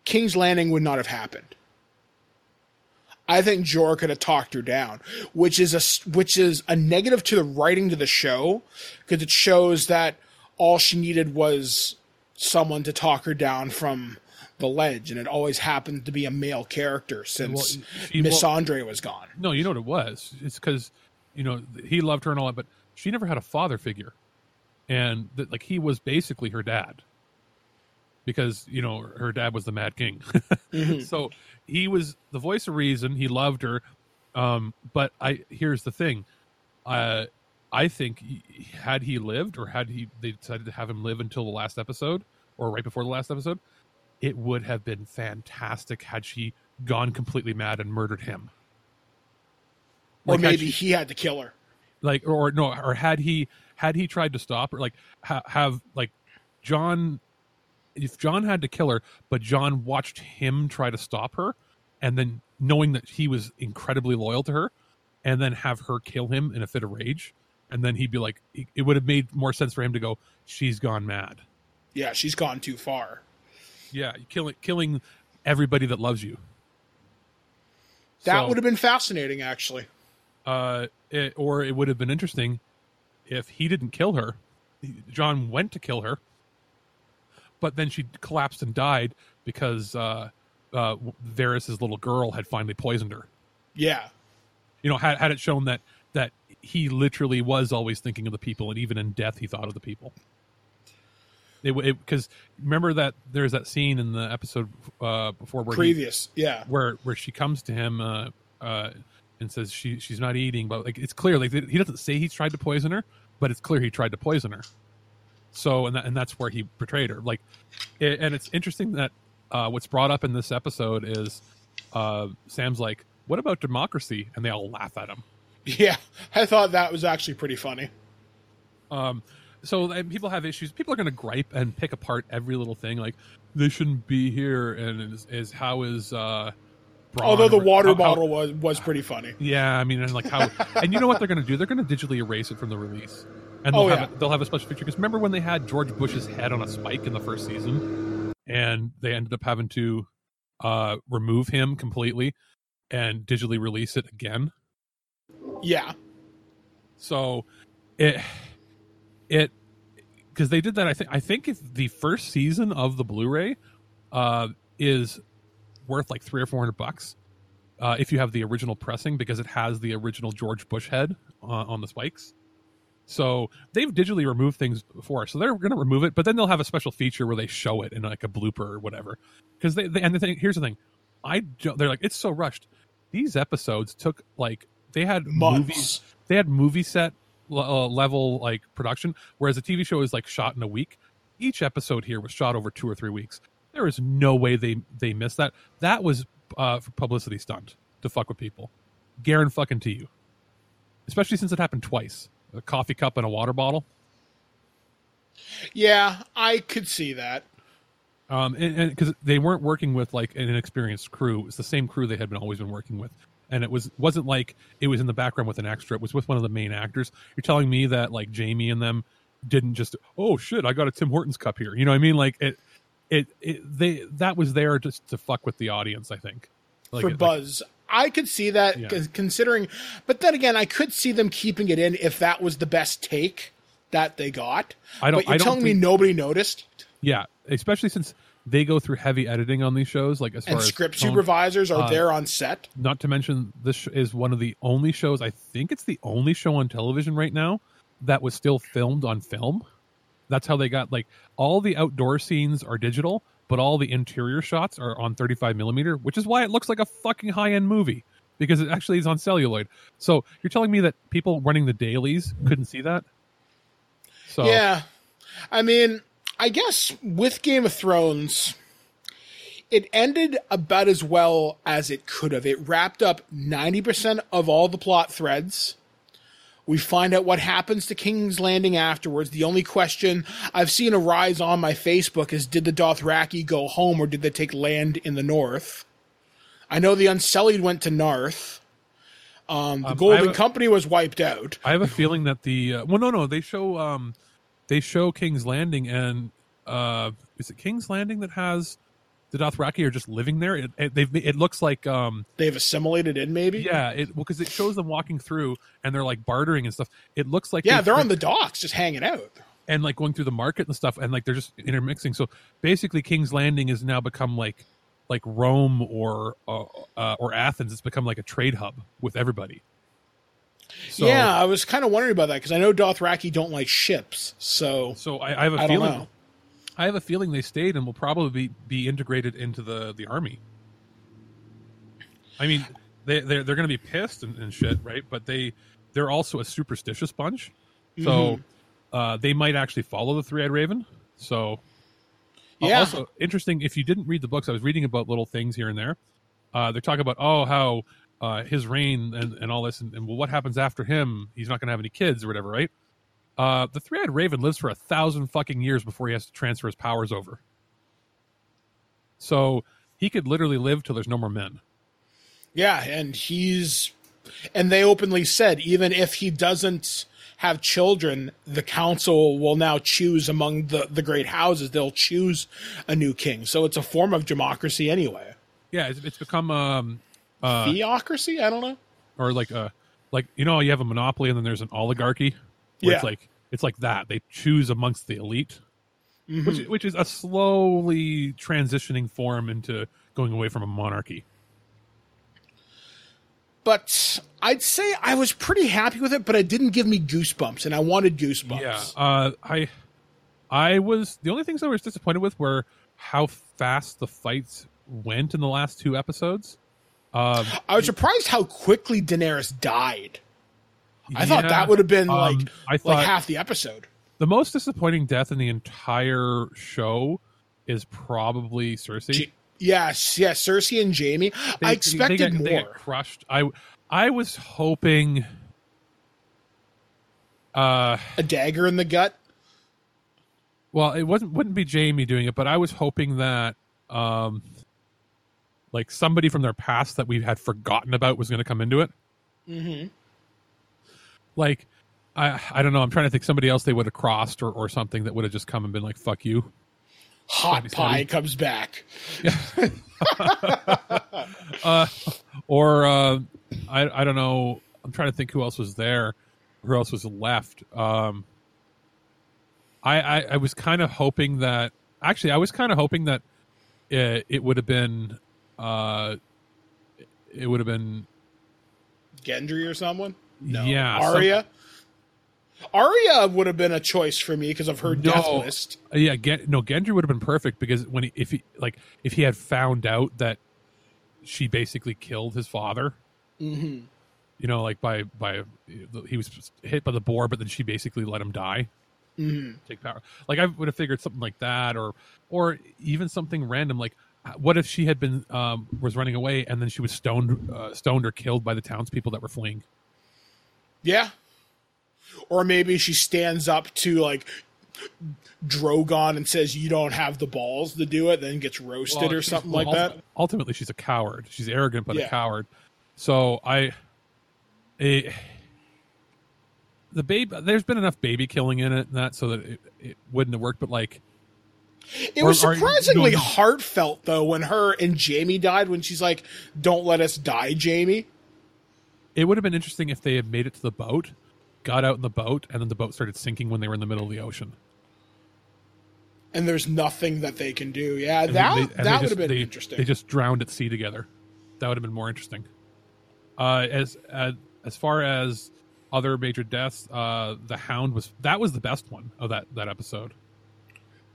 Speaker 3: King's Landing would not have happened. I think Jorah could have talked her down, which is a which is a negative to the writing to the show because it shows that all she needed was someone to talk her down from the ledge, and it always happened to be a male character since
Speaker 4: Well,
Speaker 3: Miss
Speaker 4: well-
Speaker 3: Andre was gone.
Speaker 4: No, you know what it was. It's because you know he loved her and all that, but she never had a father figure, and that like he was basically her dad, because you know her dad was the Mad King. so he was the voice of reason. He loved her, um, but I here's the thing, uh, I think he- had he lived or had he they decided to have him live until the last episode or right before the last episode, it would have been fantastic had she gone completely mad and murdered him
Speaker 3: Or
Speaker 4: Like, had
Speaker 3: maybe
Speaker 4: she-
Speaker 3: he had to kill her.
Speaker 4: like or no or had he had he tried to stop her like ha, have like jon if jon had to kill her but jon watched him try to stop her and then knowing that he was incredibly loyal to her and then have her kill him in a fit of rage and then he'd be like it would have made more sense for him to go she's gone mad
Speaker 3: Yeah, she's gone too far.
Speaker 4: Yeah killing killing everybody that loves you
Speaker 3: That
Speaker 4: So-
Speaker 3: would have been fascinating, actually.
Speaker 4: uh, it, or it would have been interesting if he didn't kill her. Jon went to kill her, but then she collapsed and died because uh, uh, Varys's little girl had finally poisoned her.
Speaker 3: Yeah.
Speaker 4: You know, had had it shown that that he literally was always thinking of the people, and even in death, he thought of the people. It because remember that there's that scene in the episode uh, before where he-
Speaker 3: Previous. Yeah.
Speaker 4: where where she comes to him uh, uh, and says she she's not eating, but like it's clear like he doesn't say he's tried to poison her, but it's clear he tried to poison her. So and that, and that's where he betrayed her. Like, it, and it's interesting that uh, what's brought up in this episode is uh, Sam's like, "What about democracy?" and they all laugh at him.
Speaker 3: Yeah. I thought that was actually pretty funny.
Speaker 4: Um, so and people have issues. People are going to gripe and pick apart every little thing. Like they shouldn't be here, and is, is how is uh, Bronn
Speaker 3: Although the water
Speaker 4: how- how-
Speaker 3: bottle was was pretty funny.
Speaker 4: Yeah, I mean, and like how, and you know what they're going to do? They're going to digitally erase it from the release, and they'll
Speaker 3: Oh,
Speaker 4: have
Speaker 3: yeah.
Speaker 4: a, they'll have a special feature. Because remember when they had George Bush's head on a spike in the first season, and they ended up having to uh, remove him completely and digitally release it again.
Speaker 3: Yeah.
Speaker 4: So it it because they did that. I think I think if the first season of the Blu-ray uh, is worth like three or four hundred bucks. Uh, if you have the original pressing, because it has the original George Bush head uh, on the spikes, so they've digitally removed things before, so they're going to remove it, but then they'll have a special feature where they show it in like a blooper or whatever. Because they, they and the thing here's the thing, I don't- they're like it's so rushed. These episodes took like they had
Speaker 3: Months.
Speaker 4: movies they had movie set uh, level like production, whereas a TV show is like shot in a week. Each episode here was shot over two or three weeks. There is no way they they missed that. That was uh, for publicity stunt to fuck with people. Garen fucking to you, especially since it happened twice. A coffee cup and a water bottle.
Speaker 3: Yeah, I could see that.
Speaker 4: Um, and because they weren't working with like an inexperienced crew, it was the same crew they had been always been working with, and it was wasn't like it was in the background with an extra. It was with one of the main actors. You're telling me that like Jaime and them didn't just oh shit, I got a Tim Hortons cup here. You know what I mean? Like it, it, it they that was there just to fuck with the audience. I think like,
Speaker 3: for
Speaker 4: it- like-
Speaker 3: Buzz. I could see that
Speaker 4: Yeah.
Speaker 3: considering, but then again, I could see them keeping it in if that was the best take that they got.
Speaker 4: I don't-
Speaker 3: But you're
Speaker 4: I don't
Speaker 3: telling me nobody noticed,
Speaker 4: yeah, especially since they go through heavy editing on these shows. Like as far
Speaker 3: and
Speaker 4: as
Speaker 3: script supervisors are
Speaker 4: uh,
Speaker 3: there on set.
Speaker 4: not to mention this is one of the only shows i think it's the only show on television right now that was still filmed on film that's how they got like all the outdoor scenes are digital but all the interior shots are on 35 millimeter which is why it looks like a fucking high-end movie because it actually is on celluloid so you're telling me that people running the dailies couldn't see that so
Speaker 3: Yeah, I mean, I guess with Game of Thrones, it ended about as well as it could have. It wrapped up ninety percent of all the plot threads. We find out what happens to King's Landing afterwards. The only question I've seen arise on my Facebook is did the Dothraki go home or did they take land in the north? I know the Unsullied went to Naath. Um, the
Speaker 4: Um,
Speaker 3: Golden
Speaker 4: a-
Speaker 3: Company was wiped out.
Speaker 4: I have a feeling that the uh, well, no, no, they show um, they show King's Landing, and uh, is it King's Landing that has the Dothraki are just living there? It it, they've, it looks like um,
Speaker 3: They've assimilated in, maybe.
Speaker 4: yeah, it because it shows them walking through and they're like bartering and stuff. It looks like
Speaker 3: Yeah,
Speaker 4: they-
Speaker 3: they're on the docks, just hanging out.
Speaker 4: and like going through the market and stuff, and like they're just intermixing. So basically, King's Landing has now become like like Rome or uh, uh, or Athens. It's become like a trade hub with everybody. So,
Speaker 3: yeah, I was kind of wondering about that because I know Dothraki don't like ships. So
Speaker 4: So I, I have a
Speaker 3: I
Speaker 4: feeling. I have a feeling they stayed and will probably be, be integrated into the the army. I mean, they they're, they're going to be pissed and, and shit, right? But they they're also a superstitious bunch, so
Speaker 3: Mm-hmm.
Speaker 4: uh, they might actually follow the three eyed raven. So uh,
Speaker 3: Yeah.
Speaker 4: also interesting. If you didn't read the books, I was reading about little things here and there. Uh, they're talking about oh how uh, his reign and, and all this, and, and well, what happens after him? He's not going to have any kids or whatever, right? Uh, the three eyed raven lives for a thousand fucking years before he has to transfer his powers over. So he could literally live till there's no more men.
Speaker 3: yeah, and he's and they openly said even if he doesn't have children, the council will now choose among the the great houses. They'll choose a new king. So it's a form of democracy anyway.
Speaker 4: Yeah, it's, it's become um, Uh,
Speaker 3: Theocracy? I don't know.
Speaker 4: or like a like you know you have a monopoly and then there's an oligarchy where it's like it's like that they choose amongst the elite
Speaker 3: Mm-hmm.
Speaker 4: which which is a slowly transitioning form into going away from a monarchy
Speaker 3: But I'd say I was pretty happy with it, but it didn't give me goosebumps, and I wanted goosebumps.
Speaker 4: yeah uh i i was the only things i was disappointed with were how fast the fights went in the last two episodes um
Speaker 3: I was surprised how quickly Daenerys died. I thought that would have been
Speaker 4: um,
Speaker 3: like
Speaker 4: I thought-
Speaker 3: like half the episode.
Speaker 4: the most disappointing death in the entire show is probably cersei
Speaker 3: J- yes, yes, Cersei and
Speaker 4: Jaime.
Speaker 3: I expected
Speaker 4: they, get,
Speaker 3: more.
Speaker 4: They crushed. I I was hoping. Uh,
Speaker 3: A dagger in the gut.
Speaker 4: well, it wasn't wouldn't be Jaime doing it, but I was hoping that um, like somebody from their past that we had forgotten about was going to come into it. Mm-hmm. Like, I I don't know. I'm trying to think somebody else they would have crossed or or something that would have just come and been like, "Fuck you."
Speaker 3: Hot pie comes back.
Speaker 4: or uh, I I don't know. I'm trying to think who else was there, who else was left. Um, I I, I was kind of hoping that actually I was kind of hoping that it, it would have been uh, it would have been
Speaker 3: Gendry or someone. No.
Speaker 4: yeah some-
Speaker 3: Arya. Arya would have been a choice for me because of her death
Speaker 4: No.
Speaker 3: list.
Speaker 4: Uh, yeah, Gen- no, Gendry would have been perfect because when he, if he like if he had found out that she basically killed his father,
Speaker 3: Mm-hmm.
Speaker 4: you know, like by by he was hit by the boar, but then she basically let him die.
Speaker 3: Mm-hmm.
Speaker 4: Take power. Like I would have figured something like that, or or even something random. Like what if she had been um, was running away and then she was stoned, uh, stoned or killed by the townspeople that were fleeing.
Speaker 3: Yeah. Or maybe she stands up to like Drogon and says, "You don't have the balls to do it," then gets roasted
Speaker 4: Well,
Speaker 3: or something
Speaker 4: well,
Speaker 3: like that.
Speaker 4: Ultimately, she's a coward. She's arrogant, but a coward. So I, a, the baby. There's been enough baby killing in it, and that so that it, it wouldn't have worked. But like,
Speaker 3: It was
Speaker 4: Or-
Speaker 3: surprisingly heartfelt though when her and Jaime died. When she's like, "Don't let us die, Jamie."
Speaker 4: it would have been interesting if they had made it to the boat, got out in the boat, and then the boat started sinking when they were in the middle of the ocean.
Speaker 3: And there's nothing that they can do. Yeah,
Speaker 4: And
Speaker 3: that
Speaker 4: they-
Speaker 3: that would have been
Speaker 4: they-
Speaker 3: interesting.
Speaker 4: They just drowned at sea together. That would have been more interesting. Uh, as uh, as far as other major deaths, uh, the Hound was that was the best one of that that episode.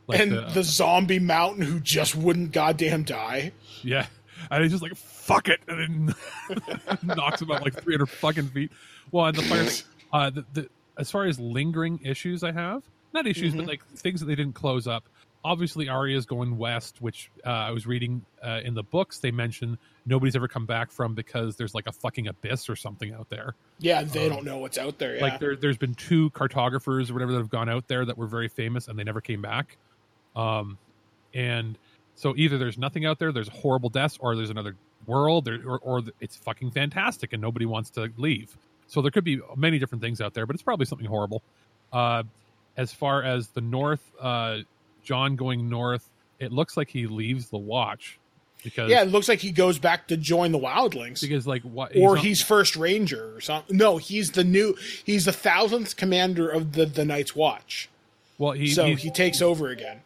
Speaker 4: Like
Speaker 3: and the, zombie mountain who just wouldn't goddamn die.
Speaker 4: yeah, and he's just like fuck it, and then knocks him out like three hundred fucking feet. Well, and the fire. Uh, the, the as far as lingering issues, I have not issues, but like things that they didn't close up. Obviously, Arya's going west, which uh, I was reading uh, in the books. They mention nobody's ever come back from because there's like a fucking abyss or something out there.
Speaker 3: Yeah, they don't know what's out there. Yeah.
Speaker 4: Um, Like there, there's been two cartographers or whatever that have gone out there that were very famous and they never came back. Um, and so either there's nothing out there, there's horrible deaths, or there's another world, there, or, or it's fucking fantastic and nobody wants to leave. So there could be many different things out there, but it's probably something horrible. Uh, as far as the north, uh, Jon going north, it looks like he leaves the watch because
Speaker 3: yeah, it looks like he goes back to join the Wildlings.
Speaker 4: because like what
Speaker 3: or
Speaker 4: not-
Speaker 3: he's first ranger or something. No, he's the new. He's the thousandth commander of the the Night's Watch.
Speaker 4: well he
Speaker 3: so he takes over again.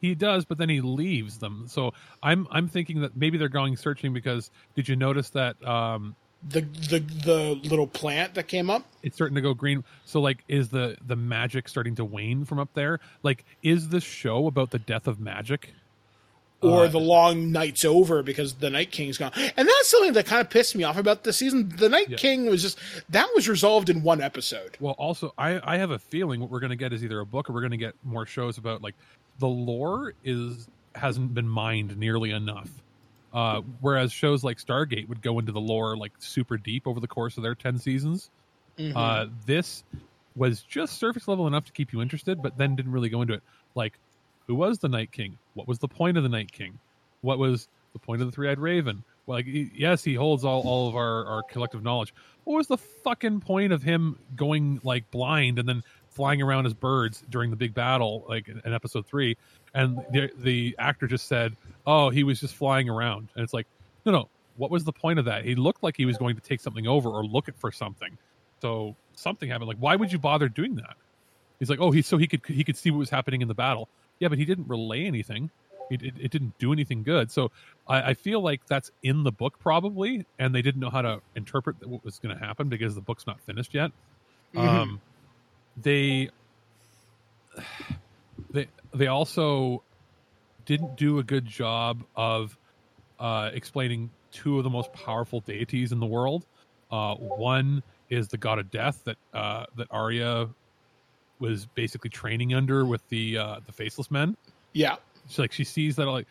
Speaker 4: He does, but then he leaves them. So I'm I'm thinking that maybe they're going searching because did you notice that um
Speaker 3: The the the little plant that came up.
Speaker 4: it's starting to go green. So like is the the magic starting to wane from up there? Like is this show about the death of magic?
Speaker 3: Or
Speaker 4: Uh,
Speaker 3: the long night's over because the Night King's gone, and that's something that kind of pissed me off about the season. The Night
Speaker 4: Yeah.
Speaker 3: King was just that was resolved in one episode.
Speaker 4: Well, also I I have a feeling what we're going to get is either a book or we're going to get more shows about like the lore is hasn't been mined nearly enough. Uh, whereas shows like Stargate would go into the lore like super deep over the course of their ten seasons. Uh, this was just surface level enough to keep you interested, but then didn't really go into it. Like, who was the Night King? What was the point of the Night King? What was the point of the Three Eyed Raven? Well, like, yes, he holds all, all of our, our collective knowledge. What was the fucking point of him going like blind and then flying around as birds during the big battle, like in, in episode three? And the the actor just said, "Oh, he was just flying around," and it's like, no, no, what was the point of that? He looked like he was going to take something over or look for something. So something happened. Like, why would you bother doing that? He's like, oh, he so he could he could see what was happening in the battle. Yeah, but he didn't relay anything. It, it, it didn't do anything good. So I, I feel like that's in the book probably, and they didn't know how to interpret what was going to happen because the book's not finished yet. Um, they they they also didn't do a good job of uh, explaining two of the most powerful deities in the world. Uh, one is the god of death that uh, that Arya was basically training under with the uh, the faceless men.
Speaker 3: Yeah.
Speaker 4: She like she sees that like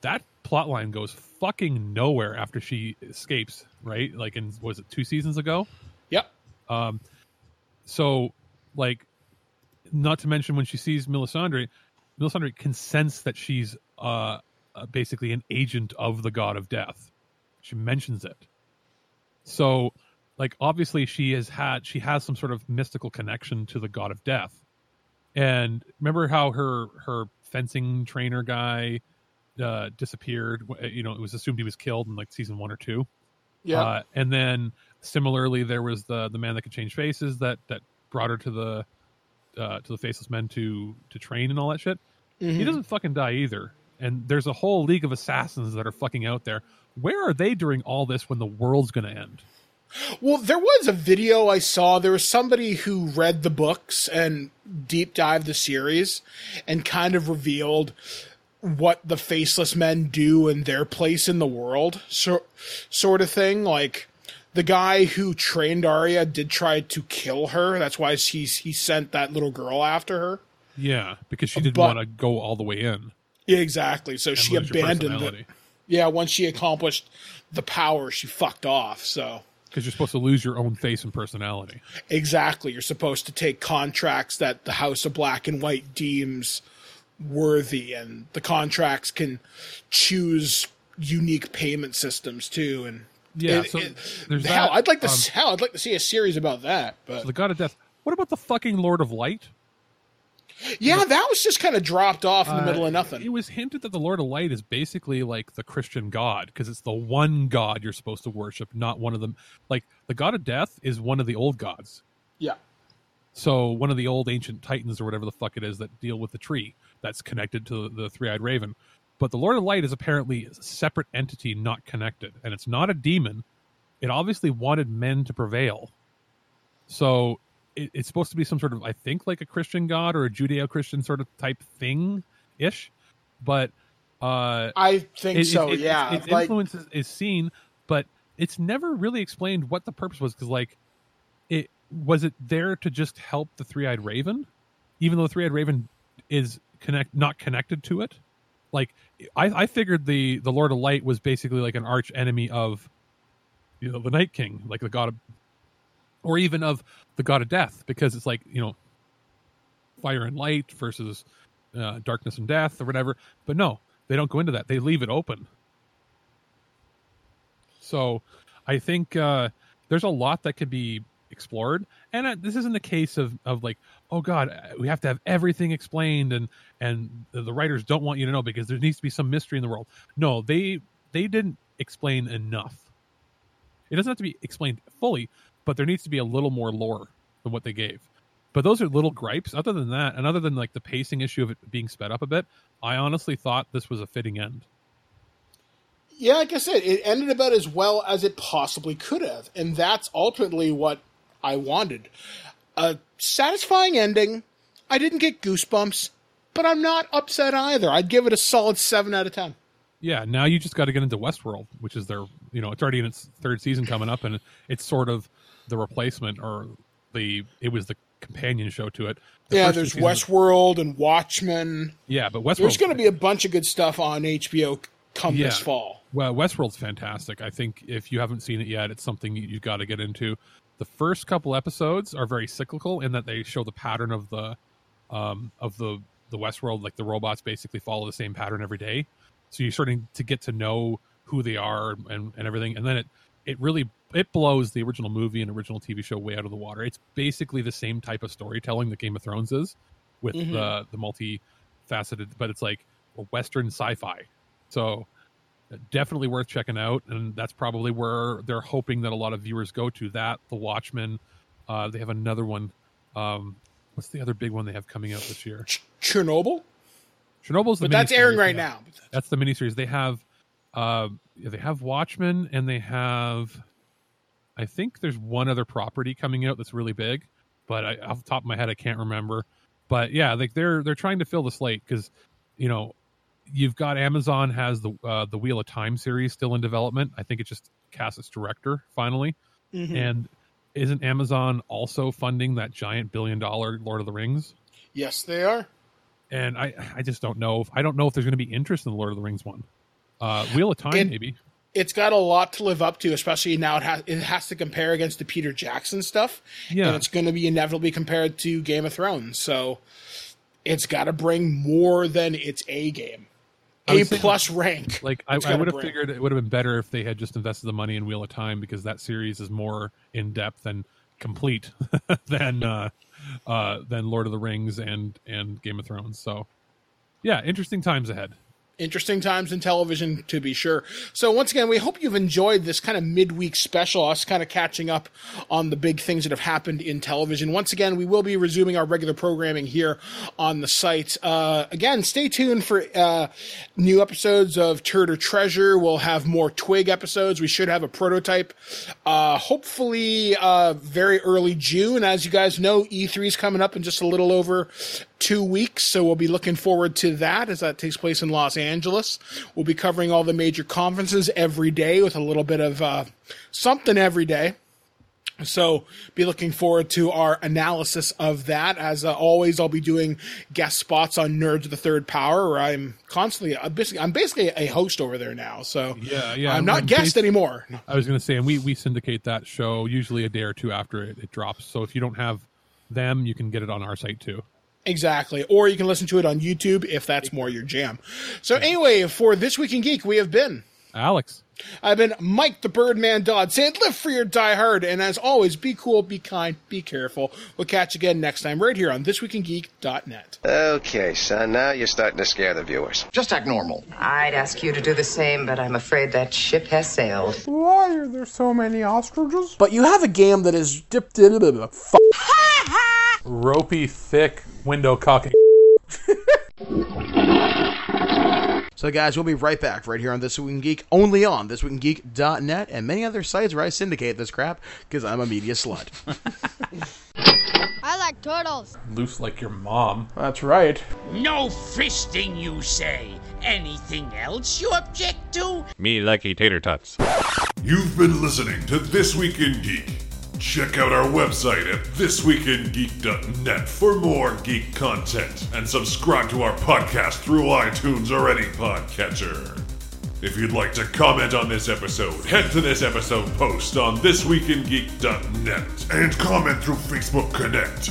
Speaker 4: that plot line goes fucking nowhere after she escapes, right? Like in was it two seasons ago?
Speaker 3: Yep.
Speaker 4: Um, so like, not to mention when she sees Melisandre, Melisandre can sense that she's uh, uh basically an agent of the god of death. She mentions it. So, like, obviously she has had she has some sort of mystical connection to the god of death. And remember how her her fencing trainer guy uh, disappeared? You know, it was assumed he was killed in like season one or two.
Speaker 3: Yeah.
Speaker 4: Uh, and then similarly, there was the the man that could change faces that that brought her to the uh, to the faceless men to to train and all that shit. He doesn't fucking die either. And there's a whole league of assassins that are fucking out there. Where are they during all this when the world's going to end?
Speaker 3: Well, there was a video I saw. There was somebody who read the books and deep dived the series and kind of revealed what the faceless men do and their place in the world, so, sort of thing. Like the guy who trained Arya did try to kill her. That's why he's he sent that little girl after her.
Speaker 4: Yeah, because she uh, didn't
Speaker 3: But-
Speaker 4: want to go all the way in.
Speaker 3: Exactly. So she abandoned it. Yeah, once she accomplished the power, she fucked off. So
Speaker 4: Because you're supposed to lose your own face and personality.
Speaker 3: Exactly. You're supposed to take contracts that the House of Black and White deems worthy, and the contracts can choose unique payment systems too. And
Speaker 4: Yeah,
Speaker 3: it-
Speaker 4: so
Speaker 3: it-
Speaker 4: there's
Speaker 3: hell,
Speaker 4: that,
Speaker 3: I'd like to
Speaker 4: um,
Speaker 3: hell, I'd like to see a series about that. But
Speaker 4: The God of Death. What about the fucking Lord of Light?
Speaker 3: yeah, that was just kind of dropped off in the middle
Speaker 4: Uh,
Speaker 3: of nothing.
Speaker 4: It was hinted that the Lord of Light is basically like the Christian God because it's the one God you're supposed to worship, not one of them. Like the God of Death is one of the old gods.
Speaker 3: yeah,
Speaker 4: So one of the old ancient titans or whatever the fuck it is that deal with the tree that's connected to the three-eyed raven. But the Lord of Light is apparently a separate entity, not connected, and it's not a demon. It obviously wanted men to prevail. So it, it's supposed to be some sort of, I think, like a Christian god or a Judeo-Christian sort of type thing, ish. But uh,
Speaker 3: I think
Speaker 4: it-
Speaker 3: so.
Speaker 4: it-
Speaker 3: yeah,
Speaker 4: its
Speaker 3: like
Speaker 4: influence is, is seen, but it's never really explained what the purpose was. Because like, it was it there to just help the three eyed raven, even though the three eyed raven is connect not connected to it. Like, I, I figured the the Lord of Light was basically like an arch enemy of, you know, the Night King, like the god of, or even of the god of death, because it's like you know, fire and light versus uh, darkness and death or whatever. But no, they don't go into that. They leave it open. So I think uh, there's a lot that could be explored. And uh, this isn't a case of, of like, oh God, uh, we have to have everything explained and and the, the writers don't want you to know because there needs to be some mystery in the world. No, they they didn't explain enough. It doesn't have to be explained fully, but there needs to be a little more lore than what they gave. But those are little gripes. Other than that, and other than like the pacing issue of it being sped up a bit, I honestly thought this was a fitting end.
Speaker 3: yeah, like I said, it ended about as well as it possibly could have, and that's ultimately what I wanted. A satisfying ending. I didn't get goosebumps, but I'm not upset either. I'd give it a solid seven out of ten.
Speaker 4: Yeah, now you just got to get into Westworld, which is their, you know, it's already in its third season coming up, and it's sort of the replacement or the it was the companion show to it. The
Speaker 3: yeah, there's Westworld and Watchmen.
Speaker 4: Yeah, but Westworld.
Speaker 3: There's going to be a bunch of good stuff on HBO come this fall.
Speaker 4: Well, Westworld's fantastic. I think if you haven't seen it yet, it's something you've got to get into. The first couple episodes are very cyclical in that they show the pattern of the um, of the the Westworld. Like the robots basically follow the same pattern every day, so you're starting to get to know who they are and, and everything. And then it it really it blows the original movie and original TV show way out of the water. It's basically the same type of storytelling that Game of Thrones is, with the the multifaceted, but it's like a Western sci-fi. So definitely worth checking out, and that's probably where they're hoping that a lot of viewers go to. That The Watchmen, uh, they have another one. Um, what's the other big one they have coming out this year?
Speaker 3: Ch- Chernobyl,
Speaker 4: Chernobyl's the
Speaker 3: but that's airing right now.
Speaker 4: That's the miniseries. They have uh they have Watchmen and they have I think there's one other property coming out that's really big, but I, off the top of my head I can't remember. But yeah, like they're they're trying to fill the slate because you know you've got Amazon has the uh, the Wheel of Time series still in development. I think it just cast its director finally,
Speaker 3: Mhm.
Speaker 4: and isn't Amazon also funding that giant billion dollar Lord of the Rings?
Speaker 3: Yes, they are.
Speaker 4: and I I just don't know if I don't know if there's going to be interest in the Lord of the Rings one. Uh, Wheel of Time,
Speaker 3: It-
Speaker 4: maybe.
Speaker 3: It's got a lot to live up to, especially now it has it has to compare against the Peter Jackson stuff,
Speaker 4: Yeah.
Speaker 3: and it's going to be inevitably compared to Game of Thrones. So it's got to bring more than its A game,
Speaker 4: I
Speaker 3: A plus rank.
Speaker 4: Like I, I would have figured it would have been better if they had just invested the money in Wheel of Time because that series is more in depth and complete than uh, uh, than Lord of the Rings and and Game of Thrones. So yeah, interesting times ahead.
Speaker 3: Interesting times in television to be sure. So once again, we hope you've enjoyed this kind of midweek special, us kind of catching up on the big things that have happened in television. Once again, we will be resuming our regular programming here on the site. Uh, again, stay tuned for uh, new episodes of Turd or Treasure. We'll have more Twig episodes. We should have a prototype, uh, hopefully uh, very early June. As you guys know, E3 is coming up in just a little over two weeks, so we'll be looking forward to that as that takes place in Los Angeles. We'll be covering all the major conferences every day with a little bit of uh, something every day. So be looking forward to our analysis of that. As uh, always, I'll be doing guest spots on Nerds of the Third Power, where I'm constantly, I'm basically, I'm basically a host over there now. So
Speaker 4: Yeah, yeah.
Speaker 3: I'm not
Speaker 4: I'm
Speaker 3: guest anymore.
Speaker 4: I was going to say, and we we syndicate that show usually a day or two after it, it drops. So if you don't have them, you can get it on our site too.
Speaker 3: Exactly. Or you can listen to it on YouTube if that's more your jam. So anyway, for this week in geek, we have been.
Speaker 4: Alex,
Speaker 3: I've been Mike the Birdman Dodd saying live for your die hard. And as always, be cool, be kind, be careful. We'll catch you again next time right here on thisweekingeek.net.
Speaker 6: Okay, son, now you're starting to scare the viewers.
Speaker 7: Just act normal.
Speaker 8: I'd ask you to do the same, but I'm afraid that ship has sailed.
Speaker 9: Why are there so many ostriches? But you have a game that is dipped in f-
Speaker 4: ropey, thick window cocking.
Speaker 9: So, guys, we'll be right back right here on This Week in Geek, only on thisweekingeek.net and many other sites where I syndicate this crap because I'm a media slut.
Speaker 10: I like turtles.
Speaker 4: Loose like your mom.
Speaker 9: That's right.
Speaker 11: No fisting, you say? Anything else you object to?
Speaker 12: Me likey tater tots.
Speaker 13: You've been listening to This Week in Geek. Check out our website at thisweekingeek.net for more geek content and subscribe to our podcast through iTunes or any podcatcher. If you'd like to comment on this episode, head to this episode post on thisweekingeek.net and comment through Facebook Connect.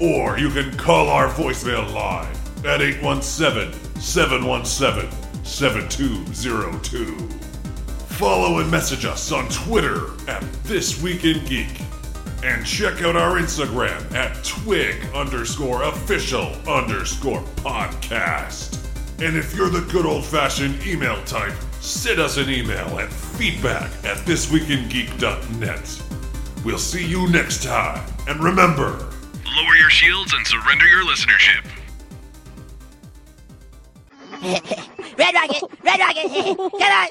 Speaker 13: Or you can call our voicemail line at 817 717 7202. Follow and message us on Twitter at This Geek. And check out our Instagram at twig underscore official underscore podcast. And if you're the good old fashioned email type, send us an email at feedback at thisweekingeek.net. We'll see you next time. And remember,
Speaker 14: Lower your shields and surrender your listenership.
Speaker 15: Red Rocket! Red Rocket! Come on!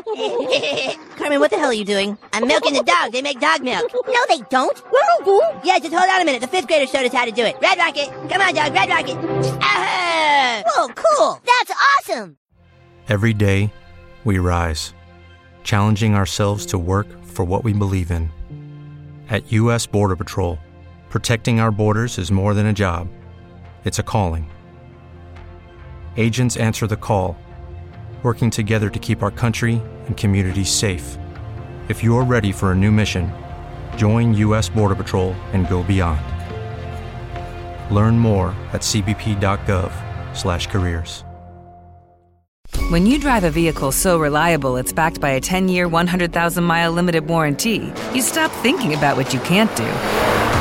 Speaker 15: Carmen, what the hell are you doing? I'm milking the dog. They make dog milk. No, they don't. No, they do. Yeah, just hold on a minute. The fifth grader showed us how to do it. Red Rocket! Come on, dog. Red Rocket! Ah! Whoa, cool! That's awesome!
Speaker 5: Every day, we rise, challenging ourselves to work for what we believe in. At U.S. Border Patrol, protecting our borders is more than a job, it's a calling. Agents answer the call, working together to keep our country and communities safe. If you're ready for a new mission, join U.S. Border Patrol and go beyond. Learn more at cbp.gov/careers.
Speaker 16: When you drive a vehicle so reliable it's backed by a 10 year, 100,000 mile limited warranty, you stop thinking about what you can't do